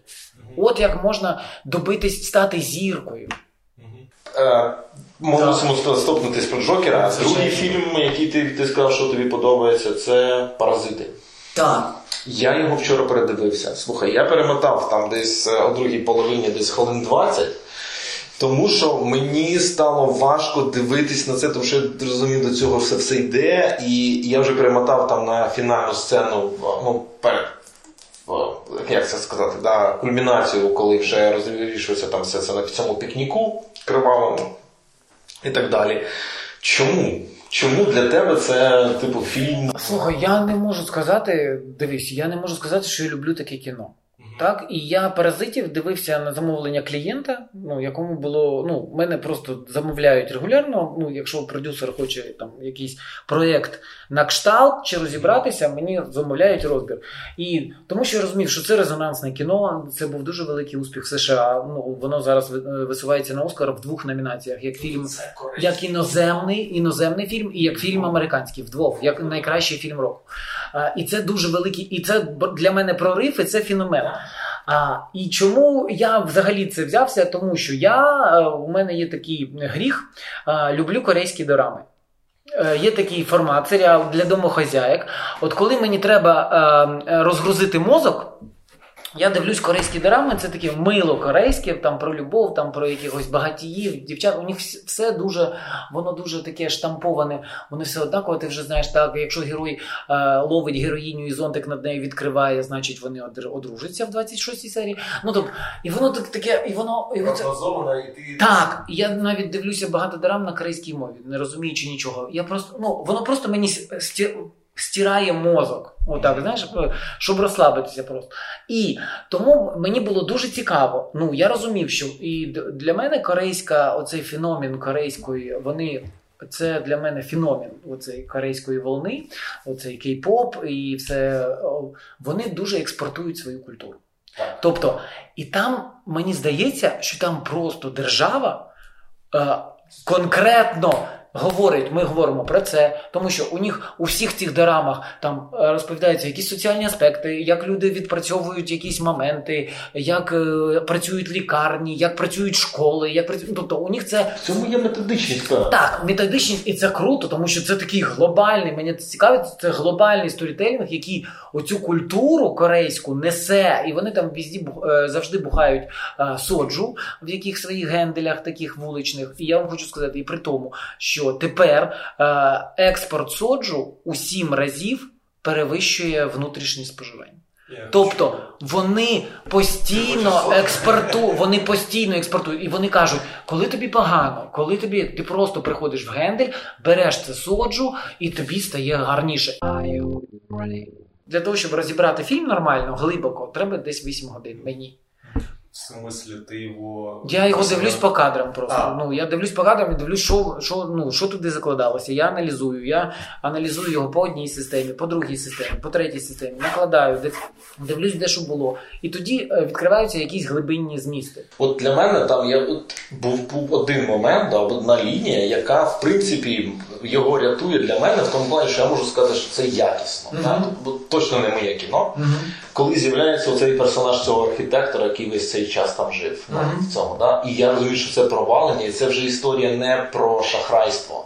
От як можна добитись стати зіркою. Е, мусимо ст- стопнутись про Джокера. Другий фільм, який ти, ти сказав, що тобі подобається, це Паразити. Так. Я його вчора передивився. Слухай, я перемотав там десь е, о другій половині, десь хвилин 20. Тому що мені стало важко дивитись на це, тому що я розумів, до цього все все йде, і я вже перемотав там на фінальну сцену, ну, перед як це сказати, да, кульмінацію, коли вже розвішується там все це на цьому пікніку кривавому і так далі. Чому? Чому для тебе це типу фільм? Слухай, я не можу сказати, дивись, я не можу сказати, що я люблю таке кіно. Так, і я паразитів дивився на замовлення клієнта, ну якому було. Ну, мене просто замовляють регулярно. Ну, якщо продюсер хоче там якийсь проєкт на кшталт чи розібратися, мені замовляють розбір. І тому що я розумів, що це резонансне кіно, це був дуже великий успіх в США. Ну воно зараз ви- висувається на Оскар в двох номінаціях: як фільм як іноземний, іноземний фільм і як фільм американський вдвох, як найкращий фільм року. А, і це дуже великий, і це для мене прорив, і це феномен. А, і чому я взагалі це взявся? Тому що я е, у мене є такий гріх, е, люблю корейські дорами. Е, Є такий формат, серіал для домохозяєк. От коли мені треба е, е, розгрузити мозок, я дивлюсь корейські драми, це таке мило корейське, там про любов, там про якихось багатіїв, дівчат. У них все дуже, воно дуже таке штамповане, вони все однаково, ти вже знаєш, так, якщо герой е, ловить героїню і зонтик над нею відкриває, значить вони одр- одружаться в 26-й серії. Ну тобто, і воно так таке, і воно. І Прогнозовано, і ти так, я навіть дивлюся багато драм на корейській мові, не розуміючи нічого. Я просто, ну, воно просто мені сті- стирає мозок. Отак, знаєш, щоб розслабитися просто. І тому мені було дуже цікаво. Ну, я розумів, що і для мене корейська, оцей феномен корейської, вони. Це для мене феномен оцей корейської волны, оцей кей-поп і все. Вони дуже експортують свою культуру. Тобто, і там мені здається, що там просто держава е, конкретно говорить, ми говоримо про це, тому що у них у всіх цих дорамах там е, розповідаються якісь соціальні аспекти, як люди відпрацьовують якісь моменти, як е, працюють лікарні, як працюють школи, як працюють. Тобто у них це цьому є методичність. так, методичність, і це круто, тому що це такий глобальний. Мені це цікавить, це глобальний сторітелінг, який оцю культуру корейську несе, і вони там візді е, завжди бухають е, соджу в яких своїх генделях, таких вуличних. І я вам хочу сказати, і при тому, що тепер е, експорт соджу у сім разів перевищує внутрішнє споживання. Тобто вони постійно експорту, вони постійно експортують, і вони кажуть, коли тобі погано, коли тобі ти просто приходиш в гендель, береш це соджу, і тобі стає гарніше. Для того, щоб розібрати фільм нормально, глибоко, треба десь 8 годин мені. В смысле, ты его... Я його дивлюсь по кадрам просто. А. Ну я дивлюсь по кадрам і дивлюсь, що, що, ну, що туди закладалося. Я аналізую. Я аналізую його по одній системі, по другій системі, по третій системі, накладаю, див- дивлюсь, де що було. І тоді е, відкриваються якісь глибинні змісти. От для мене там я от був, був один момент, да, одна лінія, яка в принципі його рятує для мене в тому плані, що я можу сказати, що це якісно. Мгм. Да? Бо точно не моє кіно. Коли з'являється цей персонаж цього архітектора, який весь цей час там жив Мгм. в цьому, да? і я розумію, що це провалення, і це вже історія не про шахрайство.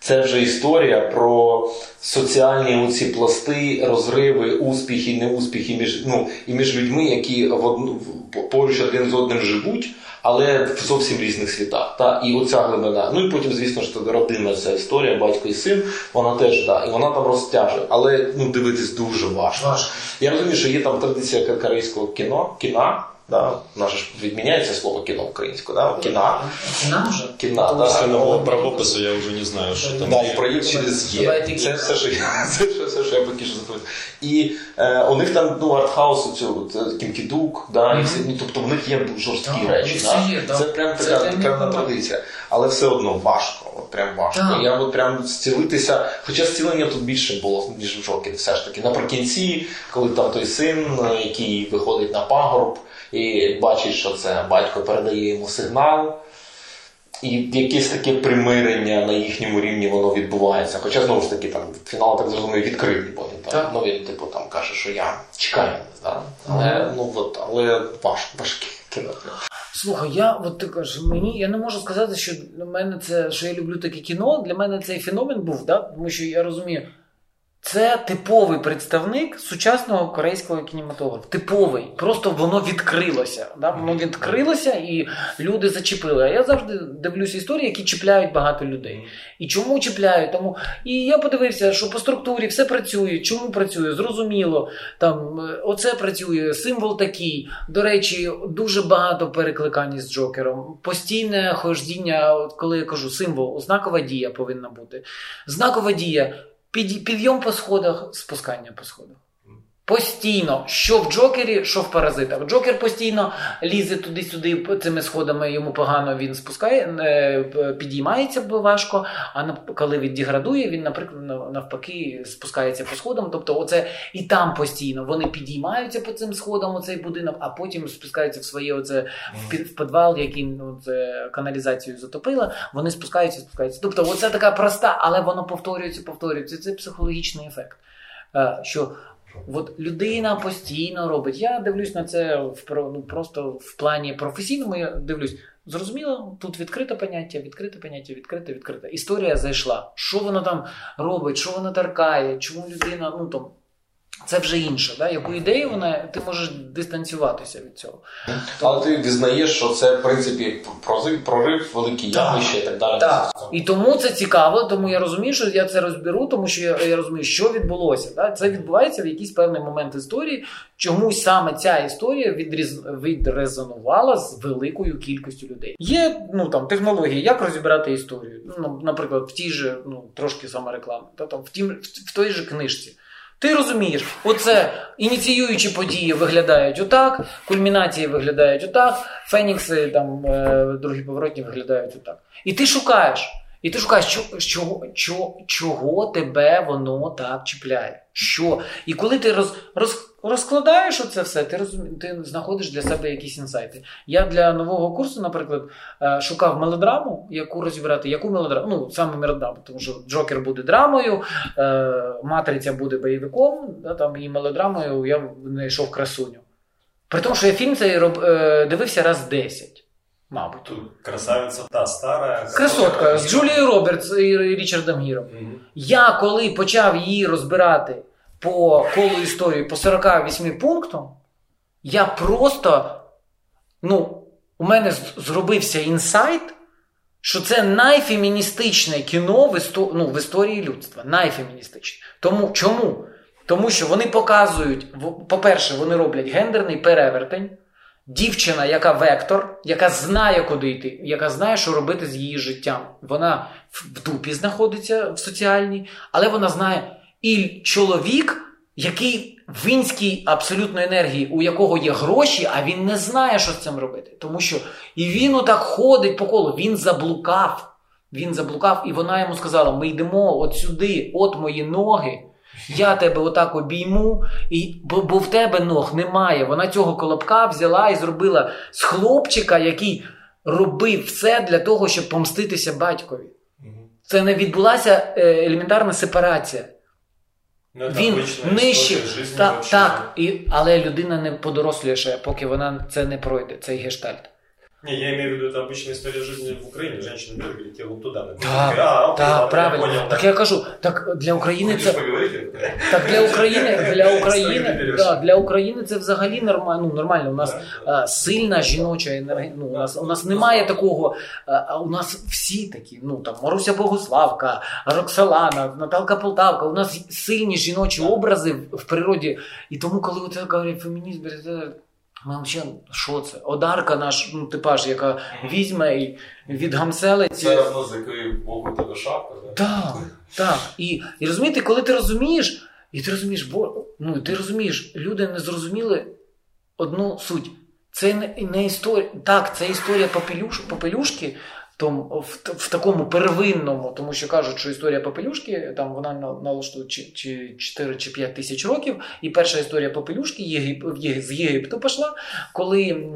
Це вже історія про соціальні оці пласти, розриви, успіхи, неуспіхи між ну і між людьми, які в одну поруч один з одним живуть, але в зовсім різних світах. Та і оця глибина. Ну і потім, звісно ж, родинна ця історія, батько і син, вона теж да, і вона там розтяже. Але ну дивитись дуже важко. Я розумію, що є там традиція корейського кіно, кіна. Да? У нас же ж відміняється слово кіно українською, да? кіна. Нам же? Кіна, да. После нового правопису я уже не знаю, что там. Да, і проєкт через є. Це все, що я, це все, все, що я поки що запам'ятав. І е, у них там ну, артхаус, оцю, от, Кімкідук, да, і все, ну, тобто в них є жорсткі Да, речі. Да? є, да. Це прям Це така прям певна традиція. Але все одно важко, от прям важко. Так. Я от прям зцілитися, хоча зцілення тут більше було, ніж в Джокері, все ж таки. Наприкінці, коли там той син, е, який виходить на пагорб і бачить, що це батько передає йому сигнал. І якесь таке примирення на їхньому рівні воно відбувається. Хоча знову ж таки там фінал так зрозумів відкритий потім. Там, Так. ну він типу там каже, що я чекаю. Да? Але ну от, але важко, важке кіно. Слухай, я от ти кажеш, мені я не можу сказати, що для мене це, що я люблю таке кіно. Для мене цей феномен був, да? тому що я розумію, це типовий представник сучасного корейського кінематографу. Типовий. Просто воно відкрилося. Да? Воно відкрилося і люди зачепили. А я завжди дивлюся історії, які чіпляють багато людей. І чому чіпляють? Тому і я подивився, що по структурі все працює. Чому працює? Зрозуміло. Там е, оце працює, символ такий. До речі, дуже багато перекликань з Джокером. Постійне хождіння, коли я кажу символ, знакова дія повинна бути. Знакова дія. Під, підйом по сходах, спускання по сходах. Постійно, що в Джокері, що в паразитах. Джокер постійно лізе туди-сюди цими сходами, йому погано він спускає, е, підіймається важко. А коли він деградує, він, наприклад, навпаки спускається по сходам. Тобто, оце і там постійно вони підіймаються по цим сходам, оцей будинок, а потім спускаються в своє оце в, підвал, який ну, це каналізацію затопило. Вони спускаються, спускаються. Тобто, оце така проста, але воно повторюється, повторюється. Це психологічний ефект. Е, Що От людина постійно робить. Я дивлюсь на це в ну, просто в плані професійному. Я дивлюсь. Зрозуміло, тут відкрите поняття, відкрите поняття, відкрите, відкрите. Історія зайшла. Що вона там робить, що вона таркає, чому людина, ну там. Це вже інше. Да? Яку ідею вона, ти можеш дистанціюватися від цього. Але ти визнаєш, що це в принципі прорив, великі Так. явища і так далі. Так. І тому це цікаво, тому я розумію, що я це розберу, тому що я, я розумію, що відбулося. Да? Це відбувається в якийсь певний момент історії. Чомусь саме ця історія відріз... відрезонувала з великою кількістю людей. Є ну там технології, як розібрати історію. Ну, наприклад, в тій же, ну трошки самореклами, та там в тім в, в той же книжці. Ти розумієш, оце ініціюючі події виглядають отак, кульмінації виглядають отак, фенікси, там е, другі поворотні виглядають отак. І ти шукаєш. І ти шукаєш, чого, чого, чого тебе воно так чіпляє. Що? І коли ти роз, роз, розкладаєш оце все, ти розумі... ти знаходиш для себе якісь інсайти. Я для нового курсу, наприклад, е, шукав мелодраму, яку розібрати, яку мелодраму, ну саме мелодраму, тому що Джокер буде драмою, е, Матриця буде бойовиком, да, там і мелодрамою я знайшов красуню. При тому, що я фільм цей роб... е, дивився раз 10, мабуть. Красавиця та стара. Красотка з Джулією Робертс і Річардом Гіром. Мгм. Я коли почав її розбирати по колу історії по 48 пунктам, я просто, ну, у мене зробився інсайт, що це найфеміністичне кіно в, істо, ну, в історії людства. Найфеміністичне. Тому чому? Тому що вони показують, по-перше, вони роблять гендерний перевертень. Дівчина, яка вектор, яка знає, куди йти, яка знає, що робити з її життям. Вона в дупі знаходиться в соціальній, але вона знає. І чоловік, який в інській абсолютно енергії, у якого є гроші, а він не знає, що з цим робити. Тому що і він отак ходить по колу, він заблукав. Він заблукав, і вона йому сказала: ми йдемо от сюди, от мої ноги. Я тебе отак обійму, і, бо, бо в тебе ног немає. Вона цього колобка взяла і зробила з хлопчика, який робив все для того, щоб помститися батькові. Це не відбулася е, елементарна сепарація. Ну, Він нищив. Та, так, і, але людина не подорослює ще, поки вона це не пройде, цей гештальт. Не, я имею в виду, это обычная история жизни в Украине. Женщины берут и говорят, я вот туда. например. Так, а, окей, Так, ладно, правильно. Я понял, Так я кажу, так для України Хочешь це. поговорить? Так для України, для Історію України, береш. да, для України це взагалі нормально. Ну, нормально. У нас Да, да. а, сильна жіноча енергія. Ну, у нас у нас немає такого. а, А у нас всі такі. Ну там Маруся Богославка, Роксолана, Наталка Полтавка. У нас сильні жіночі образи в, в природі. І тому, коли оце говорять фемінізм, це- ми взагалі, що це? Одарка наш ну, типаж, яка візьме і відгамселить. Це одно, з якої боку в тебе шапка. Так, так. І, і розумієте, коли ти розумієш, і ти розумієш, бо ну ти розумієш, люди не зрозуміли одну суть. Це не, не історія. Так, це історія Попелюш, Попелюшки, том, в, в такому первинному, тому що кажуть, що історія Попелюшки, там вона на- налаштує чи, чи 4 чи 5 тисяч років. І перша історія Попелюшки Єгип, з Єгипту пішла, коли.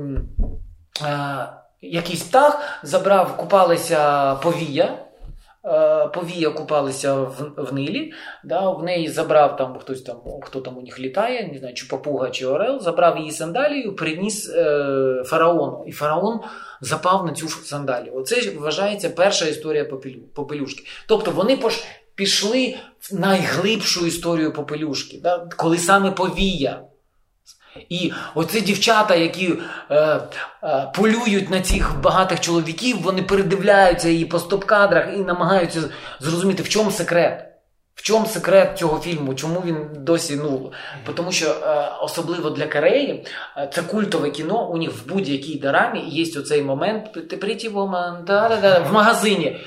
е, Якийсь птах забрав, купалися повія, повія купалися в, в Нилі, да, в неї забрав там хтось там, хто там у них літає, не знаю, чи папуга, чи орел, забрав її сандалію, приніс е, фараону. І фараон запав на цю сандалію. Оце вважається перша історія попелю, попелюшки. Тобто вони пош, пішли в найглибшу історію попелюшки, да, коли саме повія. І оці дівчата, які е, е, полюють на цих багатих чоловіків, вони передивляються її по стоп-кадрах і намагаються зрозуміти, в чому секрет. В чому секрет цього фільму? Чому він досі? Ну тому що е, особливо для Кореї е, це культове кіно. У них в будь-якій дорамі є оцей момент. Ти да-да-да, в магазині.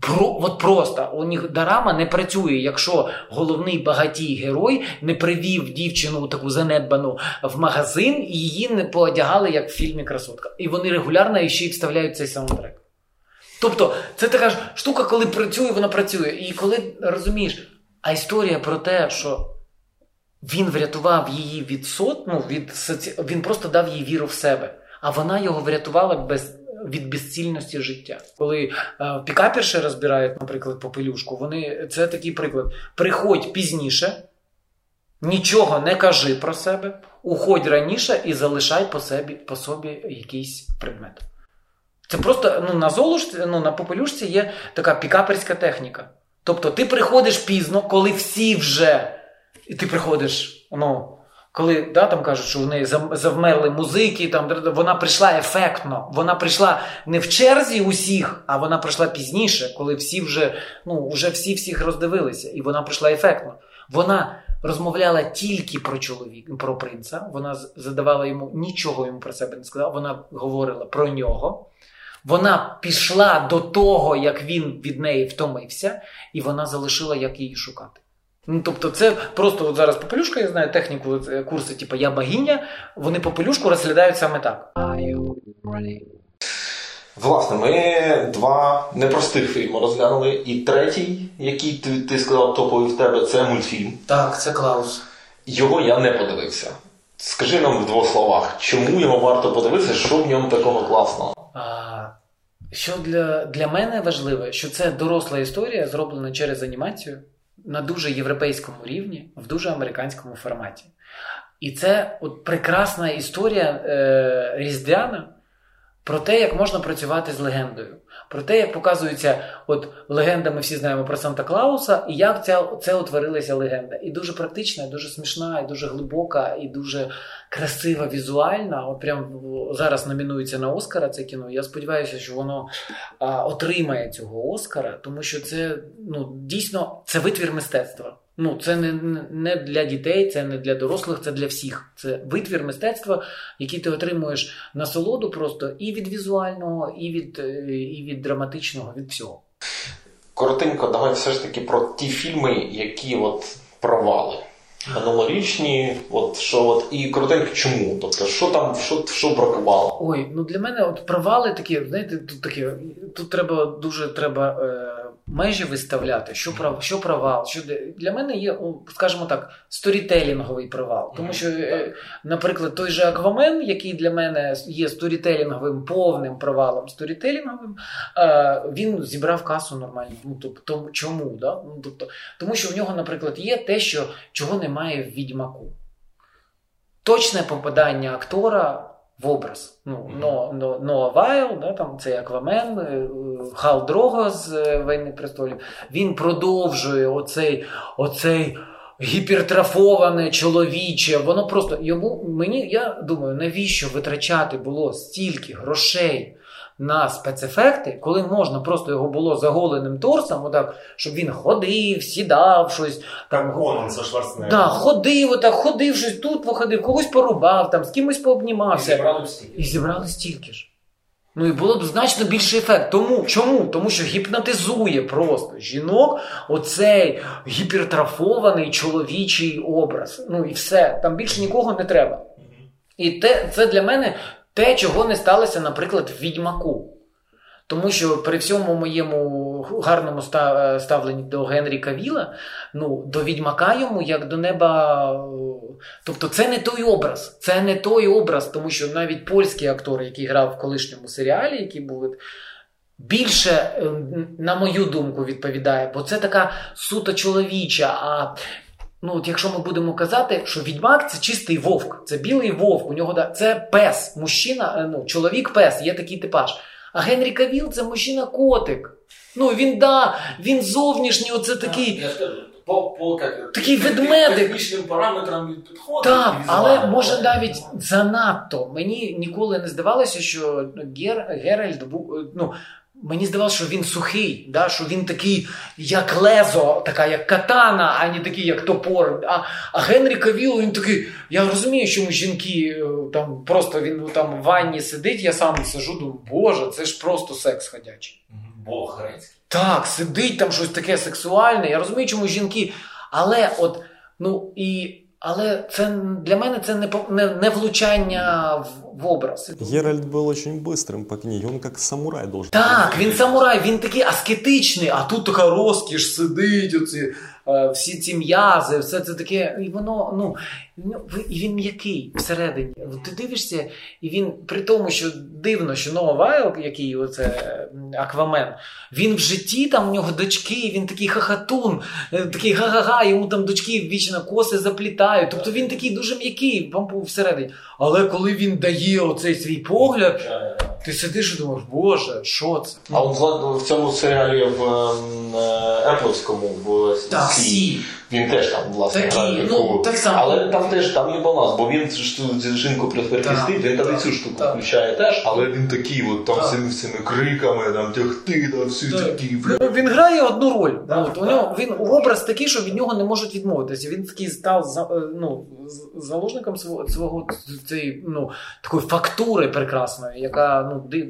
Про, от просто у них дорама не працює, якщо головний багатій герой не привів дівчину таку занедбану в магазин і її не поодягали, як в фільмі Красотка. І вони регулярно ще й вставляють цей саундтрек. Тобто, це така ж штука, коли працює, вона працює. І коли розумієш, а історія про те, що він врятував її від сот, ну, від соці... він просто дав їй віру в себе, а вона його врятувала без. Від безцільності життя. Коли е, пікаперші розбирають, наприклад, попелюшку, вони це такий приклад. Приходь пізніше, нічого не кажи про себе, уходь раніше і залишай по, собі, по собі якийсь предмет. Це просто ну, на золушці, ну, на попелюшці є така пікаперська техніка. Тобто ти приходиш пізно, коли всі вже. І ти приходиш, ну, коли да, там кажуть, що в неї завмерли музики, там, вона прийшла ефектно. Вона прийшла не в черзі усіх, а вона прийшла пізніше, коли всі вже, ну, вже всі всіх роздивилися, і вона прийшла ефектно. Вона розмовляла тільки про чоловіка, про принца. Вона задавала йому нічого йому про себе не сказала. Вона говорила про нього. Вона пішла до того, як він від неї втомився, і вона залишила, як її шукати. Ну, тобто, це просто от зараз попелюшка, я знаю техніку е, курси, типу Я богиня, вони попелюшку розглядають саме так. Власне, ми два непростих фільми розглянули. І третій, який ти, ти сказав топовий в тебе, це мультфільм. Так, це Клаус. Його я не подивився. Скажи нам в двох словах, чому його варто подивитися, що в ньому такого класного? А, що для, для мене важливе, що це доросла історія, зроблена через анімацію на дуже європейському рівні, в дуже американському форматі. І це от прекрасна історія е, різдвяна про те, як можна працювати з легендою, про те, як показується, от легенда, ми всі знаємо про Санта Клауса, і як ця, це утворилася легенда. І дуже практична, і дуже смішна, і дуже глибока, і дуже красива візуальна. От прям зараз номінується на Оскара це кіно. Я сподіваюся, що воно а, отримає цього Оскара, тому що це ну дійсно це витвір мистецтва. Ну, це не, не для дітей, це не для дорослих, це для всіх. Це витвір мистецтва, який ти отримуєш насолоду просто і від візуального, і від, е, і від драматичного, від всього. Коротенько, давай все ж таки про ті фільми, які от провали. Минулорічні, от що от і коротенько чому? Тобто, що там, що що бракувало? Ой, ну для мене от провали такі, знаєте, тут такі, тут треба дуже треба е, межі виставляти, що прав, що провал. Що для мене є, скажімо так, сторітелінговий провал. Тому що, е, наприклад, той же Аквамен, який для мене є сторітелінговим, повним провалом, сторітелінговим, е, він зібрав касу нормально. Ну тобто, чому? Да? Ну, тобто, тому що в нього, наприклад, є те, що чого немає в відьмаку. Точне попадання актора в образ. Ну, но, но, Ноа Вайл, да, там цей Аквамен, е, Кхал Дрого з Війни престолів, він продовжує оцей, оцей гіпертрафоване чоловіче. Воно просто йому мені, я думаю, навіщо витрачати було стільки грошей на спецефекти, коли можна просто його було заголеним торсом, отак, щоб він ходив, сідав щось. Там Конан со Шварценеггером. Да, ходив, отак, ходив щось тут, походив, когось порубав, там, з кимось пообнімався. І зібрали стільки. І зібрали стільки ж. Ну і було б значно більший ефект. Тому чому? Тому що гіпнотизує просто жінок оцей гіпертрафований чоловічий образ. Ну і все. Там більше нікого не треба. І те, це для мене те, чого не сталося, наприклад, в відьмаку. Тому що при всьому моєму гарному ставленні до Генрі Кавіла, ну, до відьмака йому, як до неба. Тобто, це не той образ, це не той образ, тому що навіть польський актор, який грав в колишньому серіалі, який був більше, ем, на мою думку, відповідає, бо це така суто чоловіча. а Ну, от якщо ми будемо казати, що відьмак це чистий вовк, це білий вовк, у нього це пес, мужчина, е, ну, чоловік-пес, є такий типаж. А Генрі Кавіл це мужчина-котик. Ну, він да, він зовнішній, оце такий. Я скажу, по, по как, такий ведмедик. технічним параметрам підходить. Так, але може навіть занадто. Мені ніколи не здавалося, що Гер, Геральд був. ну, Мені здавалося, що він сухий, да? що він такий, як лезо, така як катана, а не такий, як топор. А а Генрі Кавіл, він такий. Я розумію, що ми жінки е, там просто він там в ванні сидить, я сам сижу, думаю, боже, це ж просто секс ходячий. Бог грецький. Так, сидить там щось таке сексуальне. Я розумію, чому жінки. Але от, ну і. Але це для мене це не не, не влучання в, в образ. Геральт був дуже швидким по книгі, він як самурай должен. Так, він самурай, він такий аскетичний, а тут така розкіш сидить, оці, всі ці м'язи, все це таке. І воно, ну, і він м'який всередині. Ти дивишся, і він при тому, що дивно, що Ноа Вайл, який оце Аквамен, він в житті там у нього дочки, він такий хохотун, е, такий га-га-га, йому там дочки вічно коси заплітають. Тобто він такий дуже м'який всередині. Але коли він дає оцей свій погляд, ти сидиш і думаєш, боже, що це? А от в цьому серіалі в Епловському в See. Він теж там власне Такі, грає ну, так само. але там теж там є баланс, бо він жінку прихистить, він там і цю штуку так. включає теж, але він такий, от там цими цими криками, там тягти, там всі так. такі. Ну, він грає одну роль. Так, от, у нього він образ такий, що від нього не можуть відмовитися. Він такий став е, ну, заложником свого свого цієї ну такої фактури прекрасної, яка ну ди...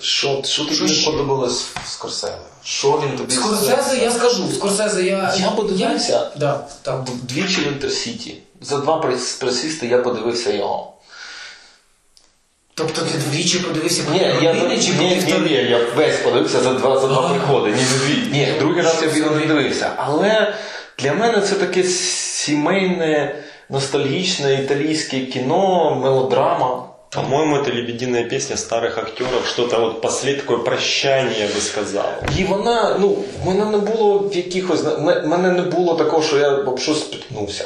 що, що тобі не сподобалось в Скорсезе? Що він тобі Скорсезе, я скажу, Скорсезе я. Я подивився да, так. двічі в Інтерсіті. За два присісти я подивився його. Тобто ти двічі подивився ні, я, ні, чи ні, ні, ні, я весь подивився за два за два приходи. Ні, дві. Ні, другий раз я відео не дивився. Але для мене це таке сімейне ностальгічне італійське кіно, мелодрама. По-моему, это лебединая песня старых актеров, что-то вот после такое прощание, я бы сказал. І вона, ну, в мене не було в якихось. В мене не було такого, що я об щось спіткнувся.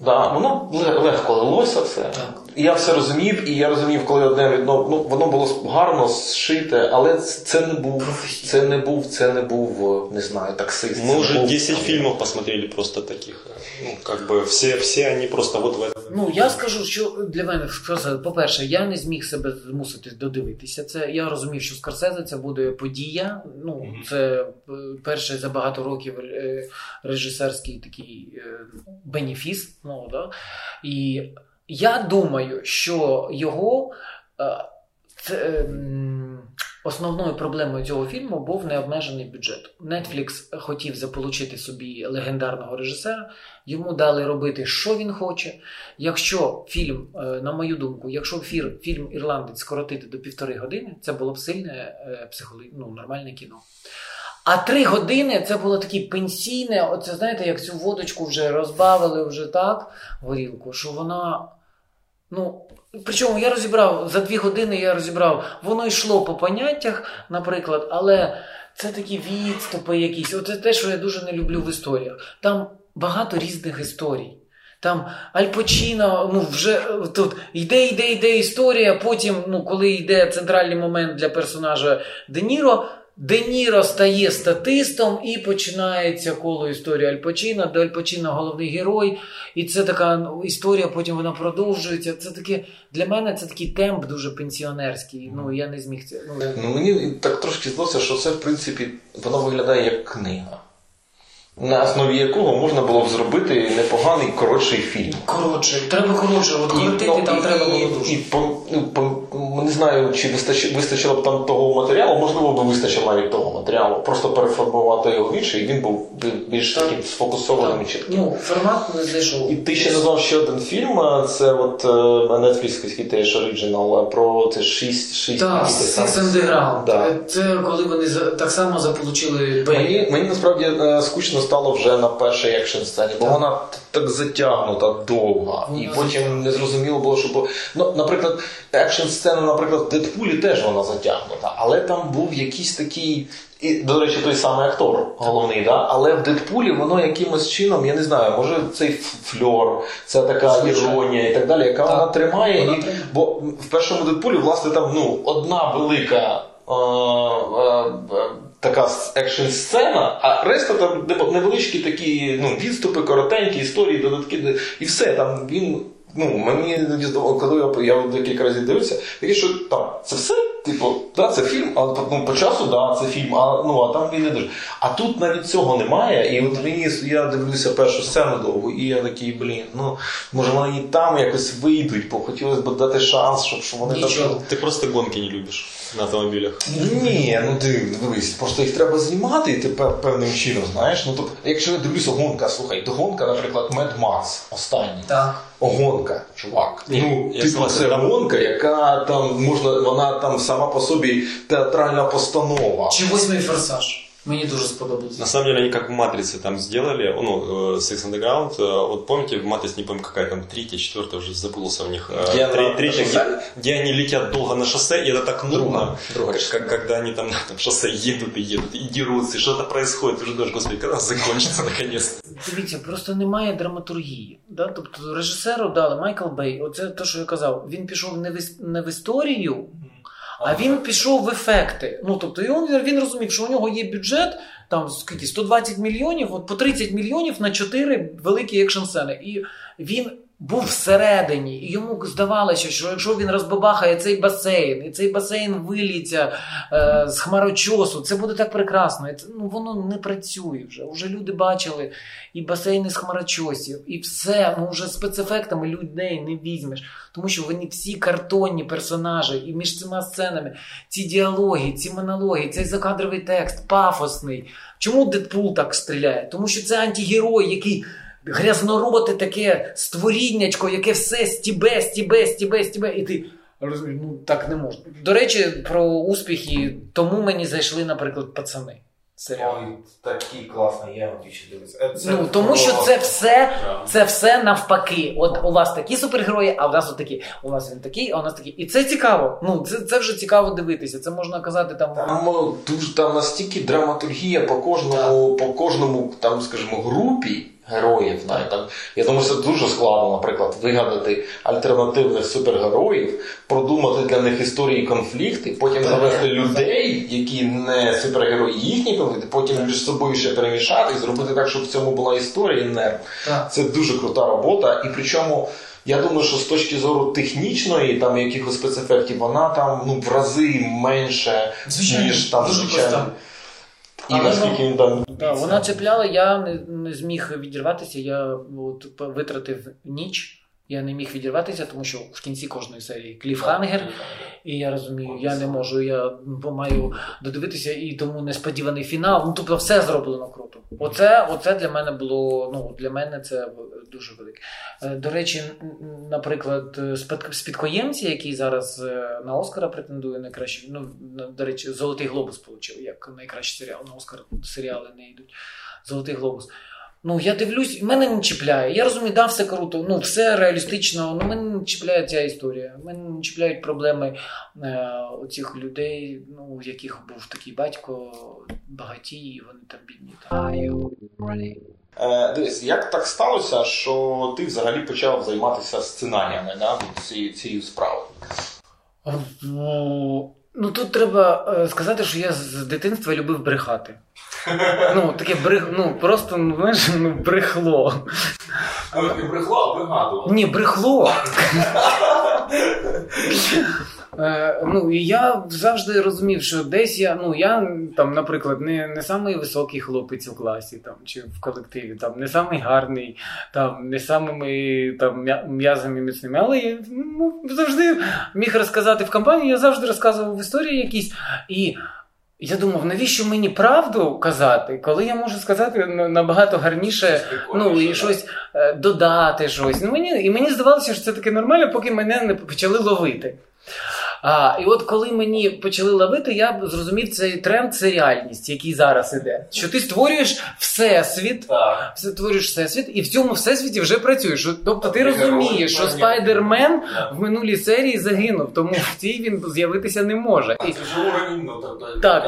Да, воно ле- легко лилося все. Так. І я все розумів, і я розумів, коли одне відно, ну, воно було гарно зшите, але це не був, Професійно. це не був, це не був, не знаю, таксист. Мы це уже був, 10 там, фильмов посмотрели просто таких. Ну, как бы все, все они просто вот в этом. Ну, я скажу, що для мене Скорсезе, по-перше, я не зміг себе змусити додивитися це. Я розумів, що Скорсезе це буде подія. Ну, це е, перший за багато років е, режисерський такий е, бенефіс. Ну, да? І я думаю, що його е, це, ем, основною проблемою цього фільму був необмежений бюджет. Netflix хотів заполучити собі легендарного режисера. Йому дали робити, що він хоче. Якщо фільм, е, на мою думку, якщо фір, фільм Ірландець скоротити до півтори години, це було б сильне е, психолог... ну, нормальне кіно. А три години це було таке пенсійне. Оце знаєте, як цю водочку вже розбавили вже так, горілку, що вона. Ну, причому я розібрав за дві години, я розібрав, воно йшло по поняттях, наприклад, але це такі відступи якісь. Оце те, що я дуже не люблю в історіях. Там багато різних історій. Там Аль Пачіно, ну вже е, тут йде, йде, йде історія. Потім, ну, коли йде центральний момент для персонажа Де Ніро, Де Ніро стає статистом і починається коло історії Аль Пачіно, де Аль Пачіно головний герой. І це така ну, історія, потім вона продовжується. Це таке для мене це такий темп дуже пенсіонерський. Ну я не зміг це. Ну, Ну мені так трошки здалося, що це в принципі воно виглядає як книга. На основі якого можна було б зробити непоганий коротший фільм. коротше, треба коротше, от коротити ну, там і- треба було і- дуже. І, по, ну, по, не знаю, чи вистачило, вистачило б там того матеріалу, можливо, б вистачило навіть того матеріалу. Просто переформувати його в інший, і він був більш Так. таким сфокусованим і чітким. Ну, формат не знайшов. І ти ще назвав ще один фільм, це от е, Netflix теж оригінал про це шість шість Так, Six Underground. Да. Це коли вони так само заполучили Мені, Б. мені насправді е, скучно стало вже на першій екшн сцені, бо Так. вона так затягнута довга. І потім не зрозуміло було, що бо ну, наприклад, екшн сцена, наприклад, в Дедпулі теж вона затягнута, але там був якийсь такий. І, до речі, той самий актор головний, да? але в Дедпулі воно якимось чином, я не знаю, може цей фльор, це така іронія і так далі, яка Так. вона тримає. Вона і, тримає. бо в першому Дедпулі, власне, там ну, одна велика е, е, е, така екшн сцена, а решта там невеличкі такі ну, відступи, коротенькі історії, додатки, і все. Там він. Ну, мені коли я, я декілька разів дивився, такі, що там це все, типу, да, це фільм, але ну, по часу, да, це фільм, а, ну, а там він не дуже. А тут навіть цього немає. І от мені я дивлюся першу сцену довго, і я такий, блін, ну може вони там якось вийдуть, бо хотілося б дати шанс, щоб, щоб вони Нічого. там. Ти просто гонки не любишь на автомобілях. Ні, ну ти дивись, просто їх треба знімати і ти певним чином, знаєш. Ну тобто, якщо я дивлюся гонка, слухай, то гонка, наприклад, Mad Max останній. Так. Гонка, чувак. Ні, ну, я типу, це там- гонка, яка там можна, вона там сама по собі театральна постанова. Чи восьмий форсаж? Мені дуже сподобався. На самом деле они как в «Матрице» там сделали, ну, э, Six Underground, э, вот помните, в «Матрице», не помню какая там, третья, четвертая, уже забылся в них, э, Где тре- на третья, шоссе? где, где они летят долго на шоссе, и это так нудно, Друга, друга как, частина. как- когда они там на этом шоссе едут и едут, и дерутся, и что-то происходит, ты уже думаешь, господи, когда закончится наконец Дивіться, просто немає драматургії. Да? Тобто режисеру дали Майкл Бей, оце те, що я казав, він пішов не в, іс- не в історію, а він пішов в ефекти. Ну тобто, і він, він розумів, що у нього є бюджет, там скільки 120 мільйонів, от по 30 мільйонів на 4 великі екшн сцени. І він був всередині, і йому здавалося, що якщо він розбабахає цей басейн, і цей басейн виліться е, з хмарочосу, це буде так прекрасно. І це, ну, воно не працює вже. Уже люди бачили і басейни з хмарочосів, і все. Ну вже спецефектами людей не візьмеш, тому що вони всі картонні персонажі, і між цими сценами ці діалоги, ці монологи, цей закадровий текст, пафосний. Чому Дедпул так стріляє? Тому що це антигерой, який. Грязнороте таке створіннячко, яке все стібе, стібе, стібе, стібе, і ти розумієш, ну так не можна. До речі, про успіхи, тому мені зайшли, наприклад, пацани. серіал. Ой, такі класні, я двічі дивився. Е, Ну, тому що це все, це все навпаки. От у вас такі супергерої, а у нас от такі. У вас він такий, а у нас такий. І це цікаво. Ну, це, це вже цікаво дивитися. Це можна казати там. Там дуже там настільки драматургія по кожному, по кожному, там, скажімо, групі героїв. Навіть там я думаю, це дуже складно, наприклад, вигадати альтернативних супергероїв, продумати для них історії конфлікти, потім завести людей, які не супергерої, їхні конфлікти, потім між собою ще перемішати і зробити так, щоб в цьому була історія і нерв. Це дуже крута робота, і причому. Я думаю, що з точки зору технічної, там якихось спецефектів, вона там ну в рази менше, Звичайно, ніж там звичайно. І а наскільки він там Да, вона цепляла, я не, не зміг відірватися. Я от, витратив ніч. Я не міг відірватися, тому що в кінці кожної серії кліфхангер. І я розумію, я не можу, я маю додивитися, і тому несподіваний фінал. Ну тобто, все зроблено круто. Оце, оце для мене було. Ну для мене це дуже велике. Е, До речі, наприклад, е, «Спад- спадкоємці, який зараз е, на Оскара претендує найкраще. Ну до речі, Золотий глобус отримав, як найкращий серіал на Оскар. Серіали не йдуть. Золотий глобус. Ну, я дивлюсь, мене не чіпляє. Я розумію, да, все круто, ну все реалістично, ну мене не чіпляє ця історія. Мене не чіпляють проблеми е, оцих людей, ну, у яких був такий батько, багаті, і вони там бідні. Е, дивись, як так сталося, що ти взагалі почав займатися сценаріями да, от цією, цією справою? Ну, ну тут треба е, сказати, що я з дитинства любив брехати. Ну, таке брех, ну просто ну, знаєш, ну, брехло. Але не брехло, а вигадував. Ні, брехло. Е, ну, і я завжди розумів, що десь я, ну я там, наприклад, не, не самий високий хлопець у класі там, чи в колективі, там, не самий гарний, там, не самими там, м'язами міцними, але я ну, завжди міг розказати в компанії, я завжди розказував історії якісь. І я думав, навіщо мені правду казати, коли я можу сказати набагато гарніше ну і щось е, додати щось. Ну мені і мені здавалося, що це таке нормально, поки мене не почали ловити. А, і от коли мені почали ловити, я зрозумів цей тренд, серіальність, який зараз іде. Що ти створюєш всесвіт, все створюєш всесвіт, і в цьому всесвіті вже працюєш. Тобто ти розумієш, що Spiderman в минулій серії загинув, тому в цій він з'явитися не може. Це ж уровень, ну, тобто, Так.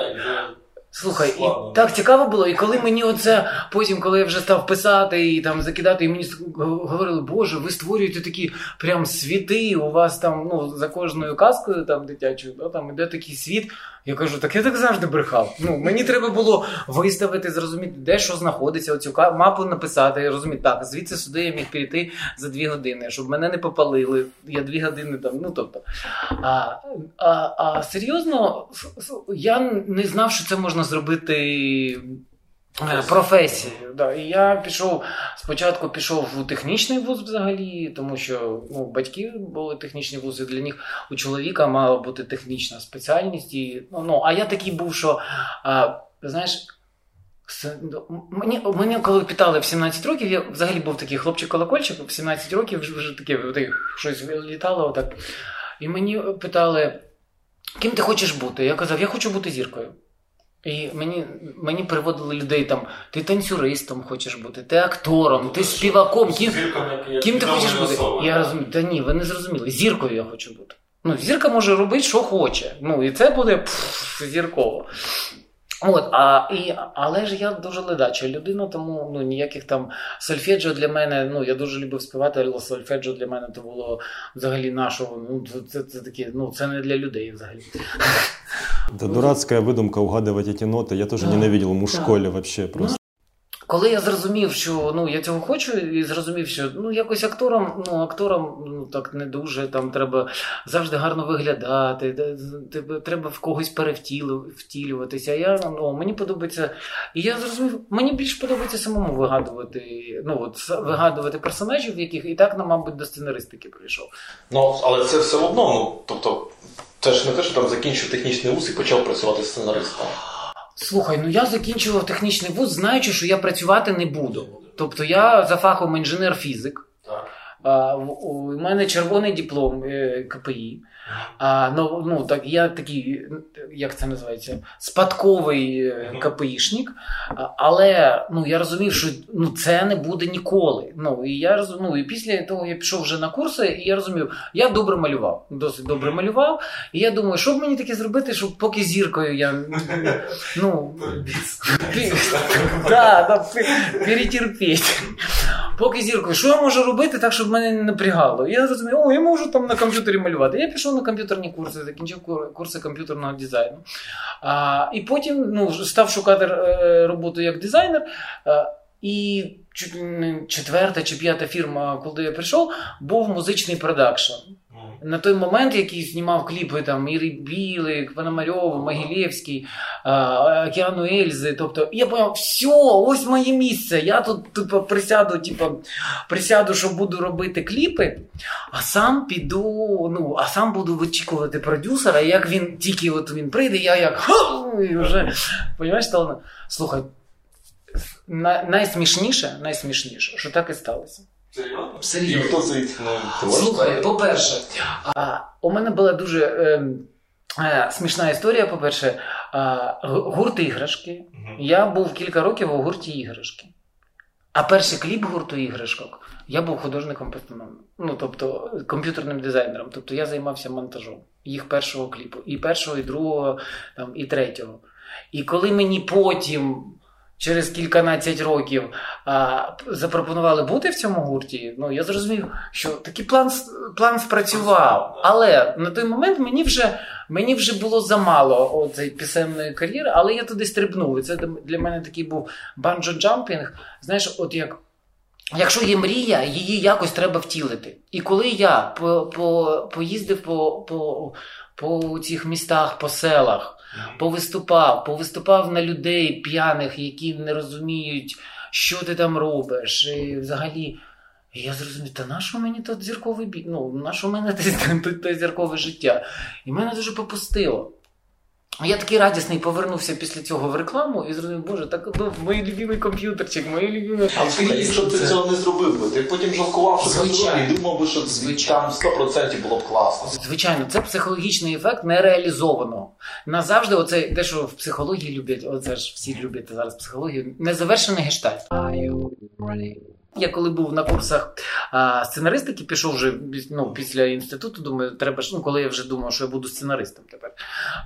Слухай, і так цікаво було, і коли мені оце потім, коли я вже став писати і там закидати, і мені говорили, Боже, ви створюєте такі прям світи, у вас там ну за кожною казкою там дитячою, да, там іде такий світ. Я кажу, так я так завжди брехав. Ну мені треба було виставити, зрозуміти, де що знаходиться, оцю мапу написати, розуміти, так, звідси сюди я міг перейти за дві години, щоб мене не попалили. Я дві години там, ну тобто. А, а, а серйозно, я не знав, що це можна зробити е, професією. Да. І я пішов спочатку пішов у технічний вуз взагалі, тому що ну, батьки були технічні вузи. Для них у чоловіка мала бути технічна спеціальність. І, ну, ну, а я такий був, що а, знаєш. Мені, мені коли питали в 17 років, я взагалі був такий хлопчик-колокольчик, в 17 років вже таке щось літало отак. І мені питали, ким ти хочеш бути? Я казав, я хочу бути зіркою. І мені, мені приводили людей там, ти танцюристом хочеш бути, ти актором, ти співаком, ким, ким ти хочеш бути? Я розумію, та ні, ви не зрозуміли. Зіркою я хочу бути. Ну, зірка може робити, що хоче. Ну, і це буде пф, зірково. От, а, і, але ж я дуже ледача людина, тому ну, ніяких там сольфеджіо для мене, ну я дуже любив співати, але сольфеджіо для мене то було взагалі нашого. Ну, це, це, це таке, ну це не для людей взагалі. Это дурацкая выдумка угадывать эти ноты. Я тоже Да, ненавидел ему в да. школе вообще просто. Коли я зрозумів, що ну я цього хочу, і зрозумів, що ну якось актором, ну актором ну так не дуже там треба завжди гарно виглядати, треба в когось перевтілю- втілюватися. Я ну мені подобається, і я зрозумів, мені більше подобається самому вигадувати. Ну от вигадувати персонажів, яких і так, ну, мабуть, до сценаристики прийшов. Ну, але це все одно, ну, тобто, це ж не те, що там закінчив технічний вуз і почав працювати сценаристом. Слухай, ну я закінчував технічний вуз, знаючи, що я працювати не буду. Тобто я за фахом інженер-фізик. У мене червоний диплом е, КПІ. А, ну, ну, так, Я такий, як це називається, спадковий е, КПІшник, але ну, я розумів, що ну, це не буде ніколи. Ну, І я розумів, ну, і після того я пішов вже на курси, і я розумів, я добре малював, досить добре малював. І я думаю, що б мені таке зробити, щоб поки зіркою я ну, перетерпіти. Поки зіркою, що я можу робити так, щоб мене не напрягало? Я розумію, о, я можу там на комп'ютері малювати. Я пішов на комп'ютерні курси, закінчив курси комп'ютерного дизайну. А, І потім ну, став шукати е, роботу як дизайнер. І четверта чи п'ята фірма, коли я прийшов, був музичний продакшн. На той момент, який знімав кліпи там Ірі Білик, Пономарьов, Могилєвський, Океану Ельзи. Тобто я поняв, все, ось моє місце. Я тут типу, присяду, типу, присяду, що буду робити кліпи, а сам піду, ну, а сам буду вичікувати продюсера. Як він тільки от він прийде, я як і вже Понимаєш, стало. Слухай, найсмішніше, найсмішніше, що так і сталося. Серйозно? Хто Слухай, по-перше, а, у мене була дуже е, е, смішна історія. По-перше, е, гурт іграшки. Я був кілька років у гурті іграшки. А перший кліп гурту іграшок я був художником. Ну, тобто комп'ютерним дизайнером. Тобто я займався монтажом їх першого кліпу. І першого, і другого, там, і третього. І коли мені потім через кільканадцять років а, запропонували бути в цьому гурті, ну я зрозумів, що такий план план спрацював. Але на той момент мені вже мені вже було замало цієї пісенної кар'єри, але я туди стрибнув. І це для мене такий був банджо-джампінг. Знаєш, от як. Якщо є мрія, її якось треба втілити. І коли я по, по, поїздив по, по, по цих містах, по селах, повиступав, повиступав на людей п'яних, які не розуміють, що ти там робиш. І взагалі, я зрозумів, та нащо мені тут зірковий бій? Ну, на що те, мене те зіркове життя? І мене дуже попустило. Я такий радісний повернувся після цього в рекламу і зрозумів, боже, так ну, мій любимий комп'ютерчик, мої любимі. А слухай, якщо ти цього не зробив би, ти потім жалкував, що Звичайно. і думав би, що Звичайно. там 100% було б класно. Звичайно, це психологічний ефект нереалізованого. Назавжди, оце те, що в психології люблять, оце ж всі люблять зараз психологію, незавершений гештальт. Я коли був на курсах а, сценаристики, пішов вже ну, після інституту, думаю, треба ж, ну, коли я вже думав, що я буду сценаристом тепер.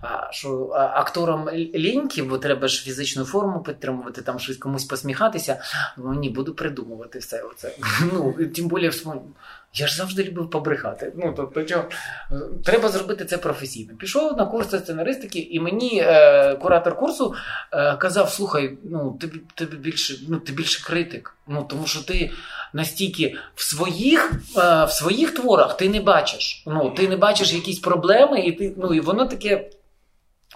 А, що а, Акторам ліньки, бо треба ж фізичну форму підтримувати, там щось комусь посміхатися. Ну, ні, буду придумувати все. оце. Ну, Тим більше, я ж завжди любив побрехати. Ну, тобто, чого? Треба зробити це професійно. Пішов на курси сценаристики, і мені е, куратор курсу е, казав: слухай, ну ти, ти більше ну, ти більше критик. Ну, Тому що ти настільки в своїх е, в своїх творах ти не бачиш. Ну, Ти не бачиш якісь проблеми, і ти, ну, і воно таке,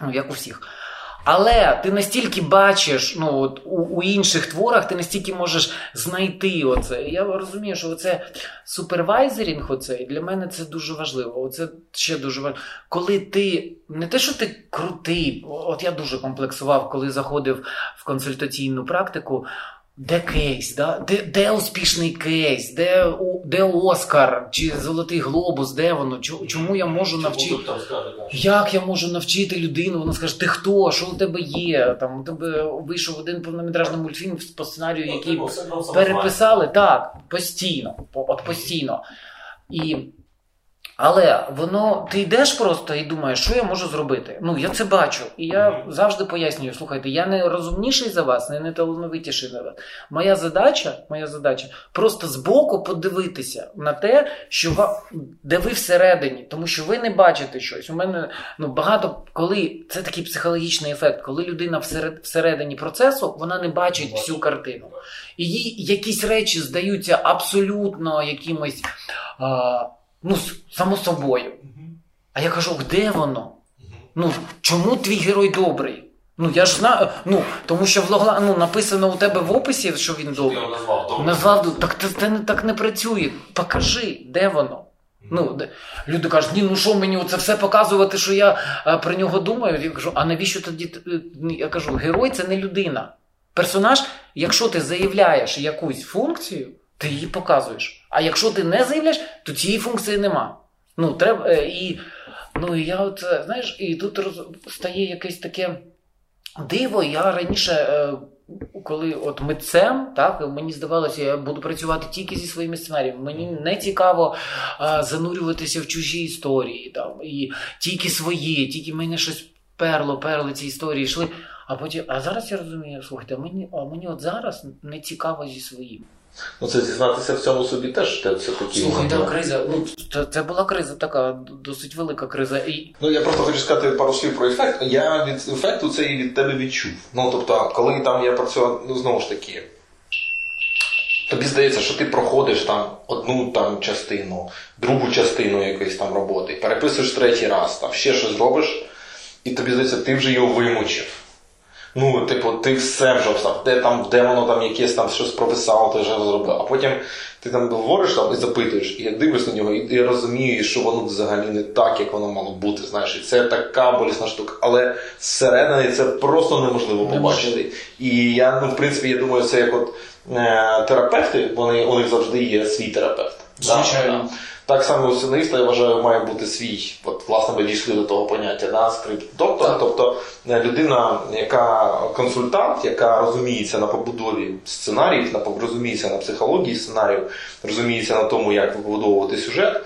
ну, як у всіх. Але ти настільки бачиш ну, от, у у інших творах, ти настільки можеш знайти оце. Я розумію, що оце супервайзерінг, оце, для мене це дуже важливо. Оце ще дуже важливо. Коли ти не те, що ти крутий, от я дуже комплексував, коли заходив в консультаційну практику. Де кейс, да? де де успішний кейс, де де Оскар чи Золотий Глобус, де воно? Чому я можу навчити? Як я можу навчити людину? Вона скаже, ти хто? Що у тебе є? Там У тебе вийшов один повнометражний мультфільм по сценарію, ну, який переписали так, постійно. От постійно. І але воно, ти йдеш просто і думаєш, що я можу зробити. Ну, я це бачу. І я завжди пояснюю: слухайте, я не розумніший за вас, не неталановитіший за вас. Моя задача моя задача просто збоку подивитися на те, що ва... де ви всередині, тому що ви не бачите щось. У мене ну, багато коли це такий психологічний ефект, коли людина всеред... всередині процесу, вона не бачить всю картину. І їй якісь речі здаються абсолютно якимось. А ну, само собою. А я кажу, де воно? Ну, Чому твій герой добрий? Ну, я ж знаю, ну, тому що в Логла, ну, написано у тебе в описі, що він добрий. Назвав, назвав так це, це не так не працює. Покажи, де воно. Ну, де? Люди кажуть, ні, ну що мені це все показувати, що я а, про нього думаю. Я кажу, а навіщо тоді? Я кажу, герой це не людина. Персонаж, якщо ти заявляєш якусь функцію, ти її показуєш. А якщо ти не заявляєш, то цієї функції нема. Ну, треба, е, і, ну, і я от, е, знаєш, і тут роз, стає якесь таке диво. Я раніше, е, коли от митцем, так, мені здавалося, я буду працювати тільки зі своїми сценаріями. Мені не цікаво занурюватися в чужі історії, там, і тільки свої, тільки мене щось перло, перло ці історії йшли. А потім, а зараз я розумію, слухайте, мені, а мені от зараз не цікаво зі своїм. Ну це зізнатися в цьому собі теж це такі. Слухай, там криза. Ну це, це була криза така, досить велика криза. І Ну я просто хочу сказати пару слів про ефект. Я від ефекту це і від тебе відчув. Ну тобто, коли там я працював, ну знову ж таки. Тобі здається, що ти проходиш там одну там частину, другу частину якоїсь там роботи, переписуєш третій раз, там ще щось робиш, і тобі здається, ти вже його вимучив. Ну, типу, ти все вже обстав, де там, де воно там якесь там щось прописало, ти вже зробив. А потім ти там говориш там і запитуєш, і я дивлюсь на нього, і я розумію, що воно взагалі не так, як воно мало бути. Знаєш, і це така болісна штука. Але зсередини це просто неможливо побачити. І я, ну, в принципі, я думаю, це як от е, терапевти, вони у них завжди є свій терапевт. Звичайно. Да, так само у сценариста, я вважаю, має бути свій. От, власне, ми дійшли до того поняття да, скрипт-доктор, тобто е, людина, яка консультант, яка розуміється на побудові сценаріїв, на розуміється на психології сценаріїв, розуміється на тому, як побудовувати сюжет,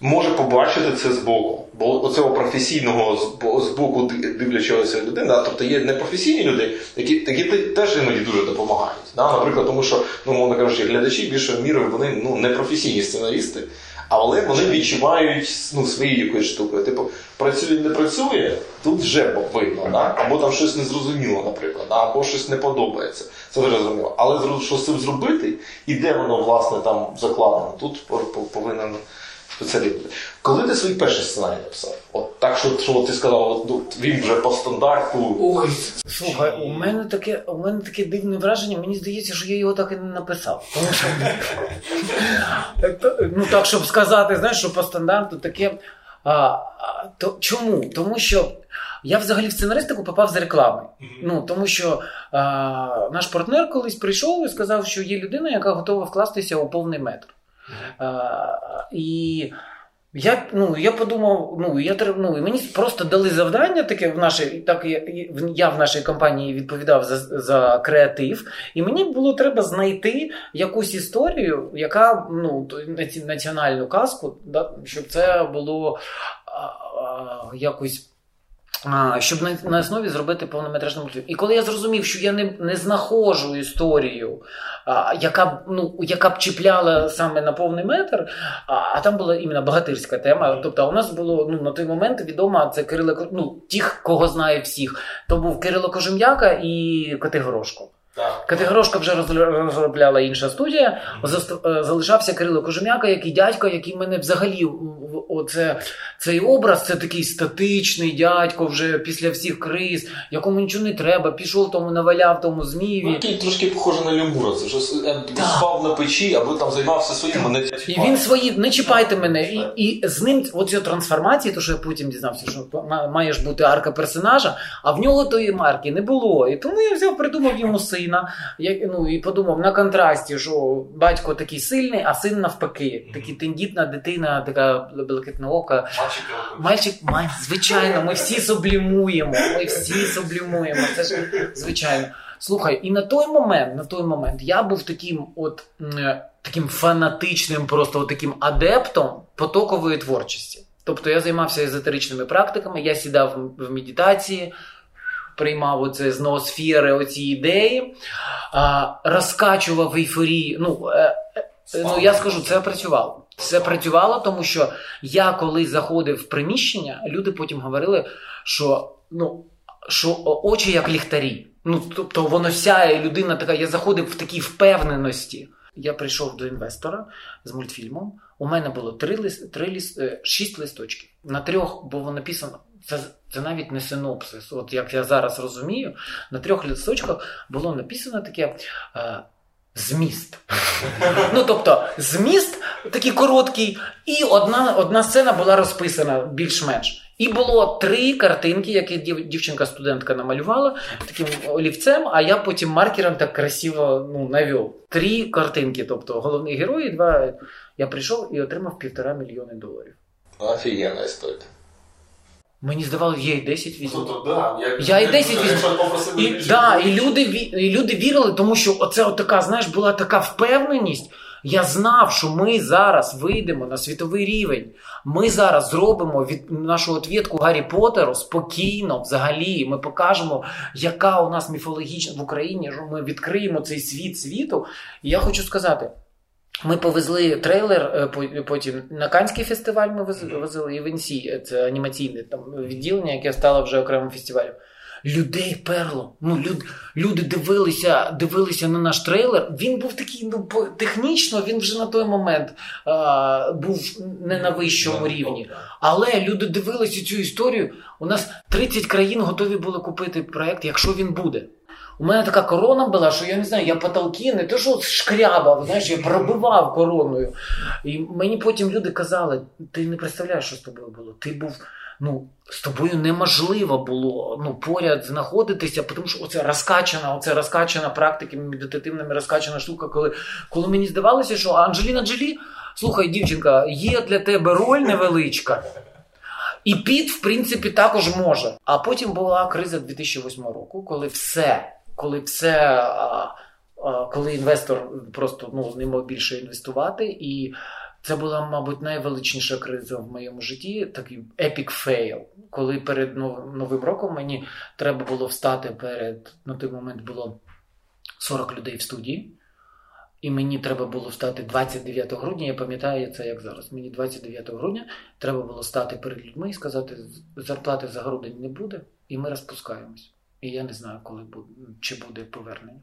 може побачити це збоку. Бо оцього професійного збо- збоку ди- дивлячогося людини, да, тобто є непрофесійні люди, які, які те- теж іноді дуже допомагають. Да? Наприклад, тому що, ну, мовно кажучи, глядачі більшою мірою вони ну, непрофесійні сценаристи. Але вони відчувають ну, своєю якоюсь штукою. Типу, працює, не працює, тут вже видно, да? або там щось незрозуміло, наприклад, або щось не подобається. Це вже зрозуміло. Але що з цим зробити, і де воно власне там закладено, тут по- по- повинен спеціаліст. Коли ти свій перший сценарій написав? От так, що, що ти сказав, от, ну, він вже по стандарту. Ой, слухай, у мене таке, у мене таке дивне враження. Мені здається, що я його так і не написав. Тому що ну так, щоб сказати, знаєш, що по стандарту таке. А, а, то, чому? Тому що я взагалі в сценаристику попав з реклами. Ну тому що а, наш партнер колись прийшов і сказав, що є людина, яка готова вкластися у повний метр. А, і я, ну, я подумав, ну, я, ну, мені просто дали завдання таке в нашій, так я, я в нашій компанії відповідав за, за креатив, і мені було треба знайти якусь історію, яка ну, національну казку, да, щоб це було а, а, якось. Щоб на, на основі зробити повнометражний мультфільм. І коли я зрозумів, що я не, не знаходжу історію, а, яка, б, ну, яка б чіпляла саме на повний метр, а, а там була іменно богатирська тема. Тобто, у нас було ну, на той момент відомо це Кирило ну, тих, кого знає всіх. То був Кирило Кожем'яка і Категорошко. Категорошка вже розробляла інша студія. Е, Залишався Кирило Кожем'яка, який дядько, який мене взагалі оце, цей образ, це такий статичний дядько вже після всіх криз, якому нічого не треба, пішов тому, наваляв тому Ну, який трошки похоже на Лемура. Це щось е, спав на печі, або там займався своїм, не І він свої, не чіпайте мене. І, і з ним оцю трансформації, то що я потім дізнався, що має ж бути арка персонажа, а в нього тої марки не було. І тому я взяв, придумав йому сина. Я, ну, і подумав на контрасті, що батько такий сильний, а син навпаки. Такий тендітна дитина, така блакитноока. Мальчик, май, звичайно, ми всі сублімуємо. Ми всі сублімуємо. Це ж звичайно. Слухай, і на той момент, на той момент я був таким, от таким фанатичним, просто от таким адептом потокової творчості. Тобто я займався езотеричними практиками, я сідав в медитації, приймав оце з ноосфери оці ідеї, а, розкачував ейфорію. Ну, е, е, ну я скажу, це працювало. Це працювало, тому що я коли заходив в приміщення, люди потім говорили, що ну що очі як ліхтарі. Ну тобто воно сяє, людина така. Я заходив в такій впевненості. Я прийшов до інвестора з мультфільмом. У мене було три лист, три лист, е, шість листочків. На трьох було написано. Це, це навіть не синопсис. От як я зараз розумію, на трьох листочках було написано таке. Е, Зміст. Ну, тобто, зміст такий короткий, і одна, одна сцена була розписана більш-менш. І було три картинки, які дівчинка-студентка намалювала таким олівцем, а я потім маркером так красиво ну, навів. Три картинки. Тобто головний герой, і два. Я прийшов і отримав півтора мільйони доларів. Офігенна історія. Мені здавалося, я і 10 візьму. Тобто, да, Я і 10 візьму. І, да, і, люди, і люди вірили, тому що оце от така, знаєш, була така впевненість. Я знав, що ми зараз вийдемо на світовий рівень. Ми зараз зробимо від нашу отвідку Гаррі Поттеру спокійно, взагалі. Ми покажемо, яка у нас міфологічна в Україні. що Ми відкриємо цей світ світу. І я хочу сказати. Ми повезли трейлер, е, потім на Канський фестиваль ми возили і в ІНСІ, це анімаційне там відділення, яке стало вже окремим фестивалем. Людей перло. Ну, люд, Люди дивилися дивилися на наш трейлер. Він був такий, ну технічно, він вже на той момент а, був не на вищому рівні. Але люди дивилися цю історію. У нас 30 країн готові були купити проект, якщо він буде. У мене така корона була, що я не знаю, я потолки не те, що шкрябав, знаєш, я пробивав короною. І мені потім люди казали: ти не представляєш, що з тобою було. Ти був. Ну, з тобою неможливо було ну, поряд знаходитися, тому що оце розкачана, оце розкачана практиками медитативними розкачана штука, коли коли мені здавалося, що Анджеліна Джолі, слухай, дівчинка, є для тебе роль невеличка. І Піт, в принципі, також може. А потім була криза 2008 року, коли все коли все, коли інвестор просто ну, не мог більше інвестувати, і це була, мабуть, найвеличніша криза в моєму житті, такий epic fail, коли перед новим роком мені треба було встати перед на той момент було 40 людей в студії. І мені треба було встати 29 грудня. Я пам'ятаю це як зараз. Мені 29 грудня треба було стати перед людьми і сказати, зарплати за грудень не буде, і ми розпускаємось. И я не знаю, коли буде, чи буде повернення.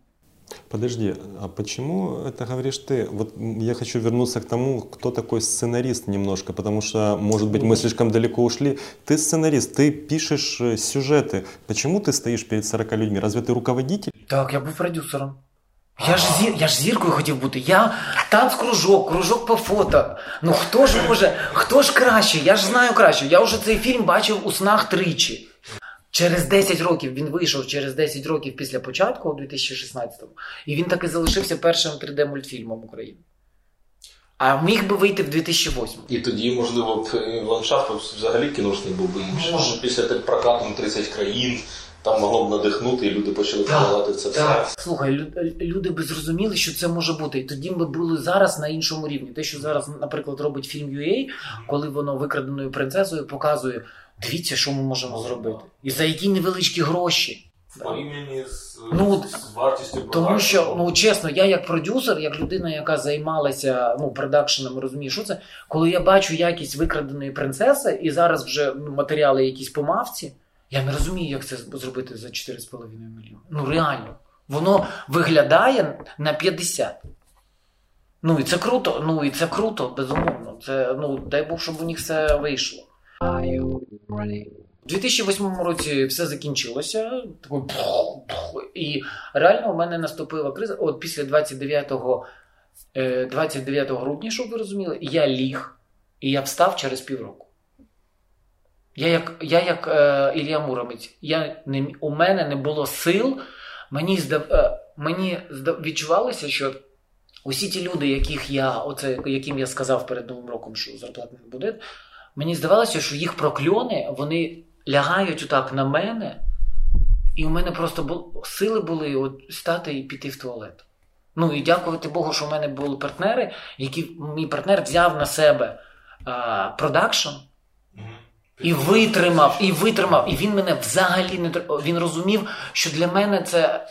Подожди, а почему это говоришь ты? Вот я хочу вернуться к тому, кто такой сценарист немножко, потому что, может быть, мы слишком далеко ушли. Ты сценарист, ты пишешь э, сюжеты. Почему ты стоишь перед 40 людьми? Разве ты руководитель? Так, я був продюсером. Я ж зір, я ж зіркою хотів бути. Я танцкружок, кружок по фото. Ну хто ж може, хто ж краще? Я ж знаю краще. Я вже цей фільм бачив у снах тричі. Через 10 років він вийшов через 10 років після початку, у 2016-му, і він таки залишився першим 3D-мультфільмом України. А міг би вийти в 2008 І тоді, можливо, ландшафт взагалі кіношний був би інший. Може. Після прокату 30 країн. Там могло б надихнути, і люди почали вкладати це так. все. Слухай, люди би зрозуміли, що це може бути. І тоді ми були зараз на іншому рівні. Те, що зараз, наприклад, робить фільм UA, коли воно викраденою принцесою показує Дивіться, що ми можемо зробити. І за які невеличкі гроші. порівнянні з, ну, з вартістю Тому що, ну чесно, я як продюсер, як людина, яка займалася ну, продакшеном, розумію, що це, коли я бачу якість викраденої принцеси, і зараз вже ну, матеріали якісь по мавці, я не розумію, як це зробити за 4,5 мільйони. Ну реально. Воно виглядає на 50. Ну і це круто, ну і це круто, безумовно. Це ну дай Бог, щоб у них все вийшло. У 2008 році все закінчилося. І реально у мене наступила криза. От після 29 29 е, грудня, щоб ви розуміли, я ліг і я встав через півроку. Я як я як е, Ілля Муромець, я не, у мене не було сил. Мені здав, е, мені здав, відчувалося, що усі ті люди, яких я, оце, яким я сказав перед Новим роком, що зарплат не буде, Мені здавалося, що їх прокльони вони лягають отак на мене, і у мене просто бу... сили були от стати і піти в туалет. Ну і дякувати Богу, що в мене були партнери, які мій партнер взяв на себе а, продакшн. І витримав, і витримав, і він мене взагалі не він розумів, що для мене це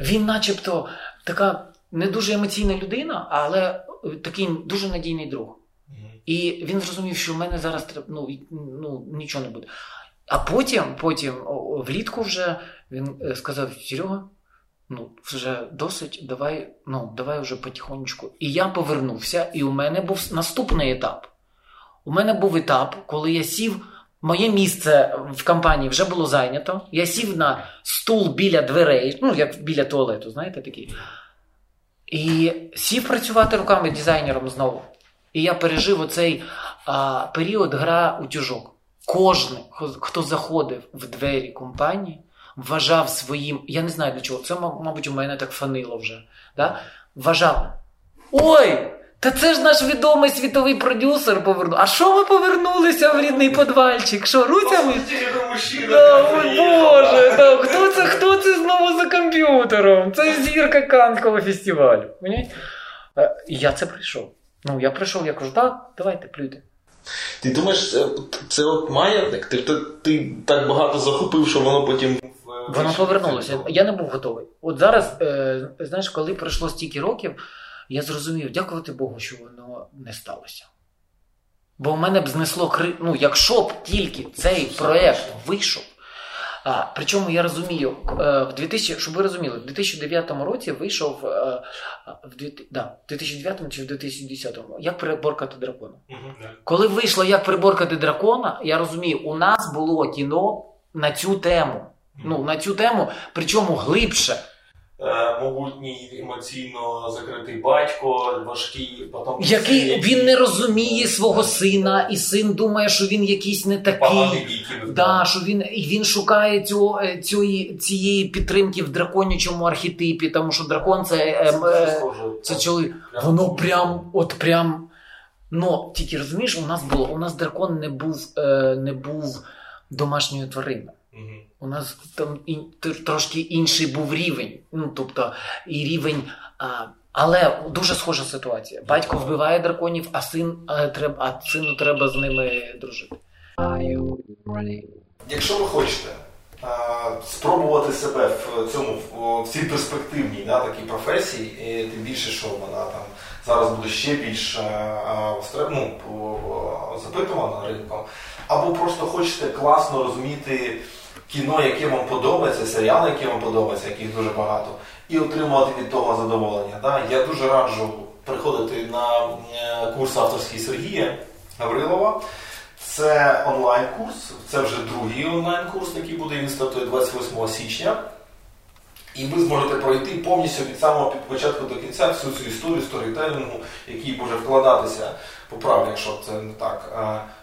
він, начебто, така не дуже емоційна людина, але такий дуже надійний друг. І він зрозумів, що в мене зараз ну, ну, нічого не буде. А потім, потім, влітку вже він е, сказав: Серега, ну, вже досить, давай ну, давай вже потихонечку. І я повернувся, і у мене був наступний етап. У мене був етап, коли я сів. Моє місце в компанії вже було зайнято. Я сів на стул біля дверей, ну, як біля туалету, знаєте, такий. І сів працювати руками дизайнером знову. І я пережив оцей а, період гра у тюжок. кожен, хто заходив в двері компанії, вважав своїм, я не знаю для чого, це, мабуть, у мене так фанило вже. Да? Вважав. Ой! Та це ж наш відомий світовий продюсер повернув. А що ми повернулися в рідний подвальчик? Що, руцями? Да, Боже, да, хто це хто це знову за комп'ютером? Це зірка Канського фестивалю. Е, я це прийшов. Ну, я прийшов, я кажу, так, давайте, плюйте. Ти думаєш, це от маятник? Ти, ти, ти так багато захопив, що воно потім. Воно повернулося. Я не був готовий. От зараз, е, знаєш, коли пройшло стільки років я зрозумів, дякувати Богу, що воно не сталося. Бо в мене б знесло кри... ну, якщо б тільки цей проєкт вийшов. А, Причому я розумію, е, в 2000, щоб ви розуміли, в 2009 році вийшов е, в 2000, да, 2009 чи в 2010 як приборкати дракона. Коли вийшло як приборкати дракона, я розумію, у нас було кіно на цю тему. Ну, На цю тему, причому глибше. Е, могутній емоційно закритий батько, важкий потім який син, він не розуміє свого сина, і син думає, що він якийсь не такий. Да, що він і він шукає е, цієї, цієї підтримки в драконячому архетипі, тому що дракон це, це, е, це чоловік. Воно прям, от прям. Ну тільки розумієш, у нас було у нас дракон не був е, не був домашньою твариною. У нас там і, трошки інший був рівень. Ну, тобто, і рівень. А, але дуже схожа ситуація. Батько вбиває драконів, а син а, треба, а сину треба з ними дружити. Якщо ви хочете а, спробувати себе в цьому в цій перспективній да, такій професії, і тим більше, що вона там зараз буде ще більш ну, запитувана ринком, або просто хочете класно розуміти кіно, яке вам подобається, серіали, які вам подобаються, яких дуже багато, і отримувати від того задоволення. Да? Я дуже раджу приходити на е, курс авторський Сергія Гаврилова. Це онлайн-курс, це вже другий онлайн-курс, який буде він стартує 28 січня. І ви зможете пройти повністю від самого початку до кінця всю цю історію сторітелінгу, який може вкладатися, поправ, якщо це не так,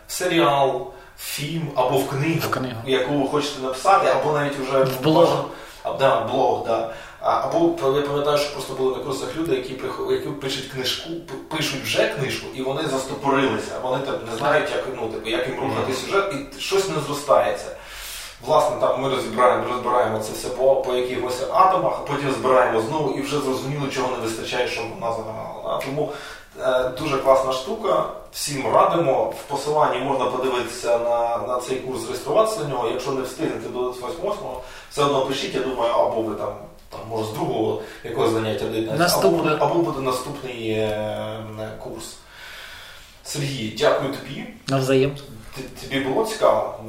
в серіал, фільм або в книгу, в книгу. яку ви хочете написати, або навіть вже в блог. А, да, блог, да. Або я пам'ятаю, що просто були на курсах люди, які які пишуть книжку, пишуть вже книжку, і вони застопорилися. Вони так не знають, як ну, типу, як їм рухати сюжет, і щось не зростається. Власне, там ми розбираємо розбираємо це все по по якихось атомах, а потім збираємо знову і вже зрозуміло, чого не вистачає, щоб вона загнала. Тому дуже класна штука. Всім радимо. В посиланні можна подивитися на на цей курс, реєструватися на нього. Якщо не встигнете до 28-го, все одно пишіть, я думаю, або ви там, там може з другого якогось заняття доєднаєтеся, або або буде наступний е, курс. Сергій, дякую тобі. Навзаєм. Тебе было цікаво?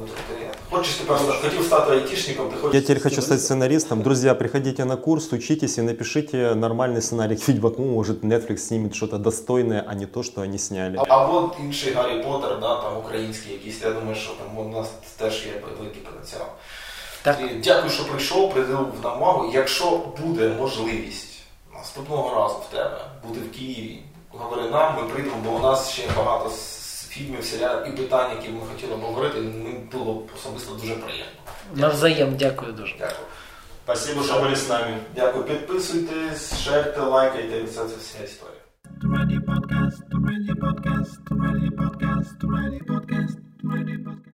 Хочешь ты просто хотел стать айтишником, ты хочешь... Я теперь хочу стать сценаристом. Друзья, приходите на курс, учитесь и напишите нормальный сценарий к Ведьмаку. Может, Netflix снимет что-то достойное, а не то, что они сняли. А, а вот інший Гаррі Поттер, да, там український якийсь, я думаю, що там у нас теж є великий потенціал. Так. Дякую, що прийшов, приділив нам увагу. Якщо буде можливість наступного разу в тебе бути в Києві, говори нам, ми прийдемо, бо у нас ще багато фільмів, серіалів і питань, які ми хотіли обговорити, мені було особисто дуже приємно. Навзаєм, дякую дуже. Дякую. Спасибо, що були з нами. Дякую. Підписуйтесь, шерте, лайкайте, це вся історія. Ready podcast, ready podcast, ready podcast, ready podcast, ready podcast.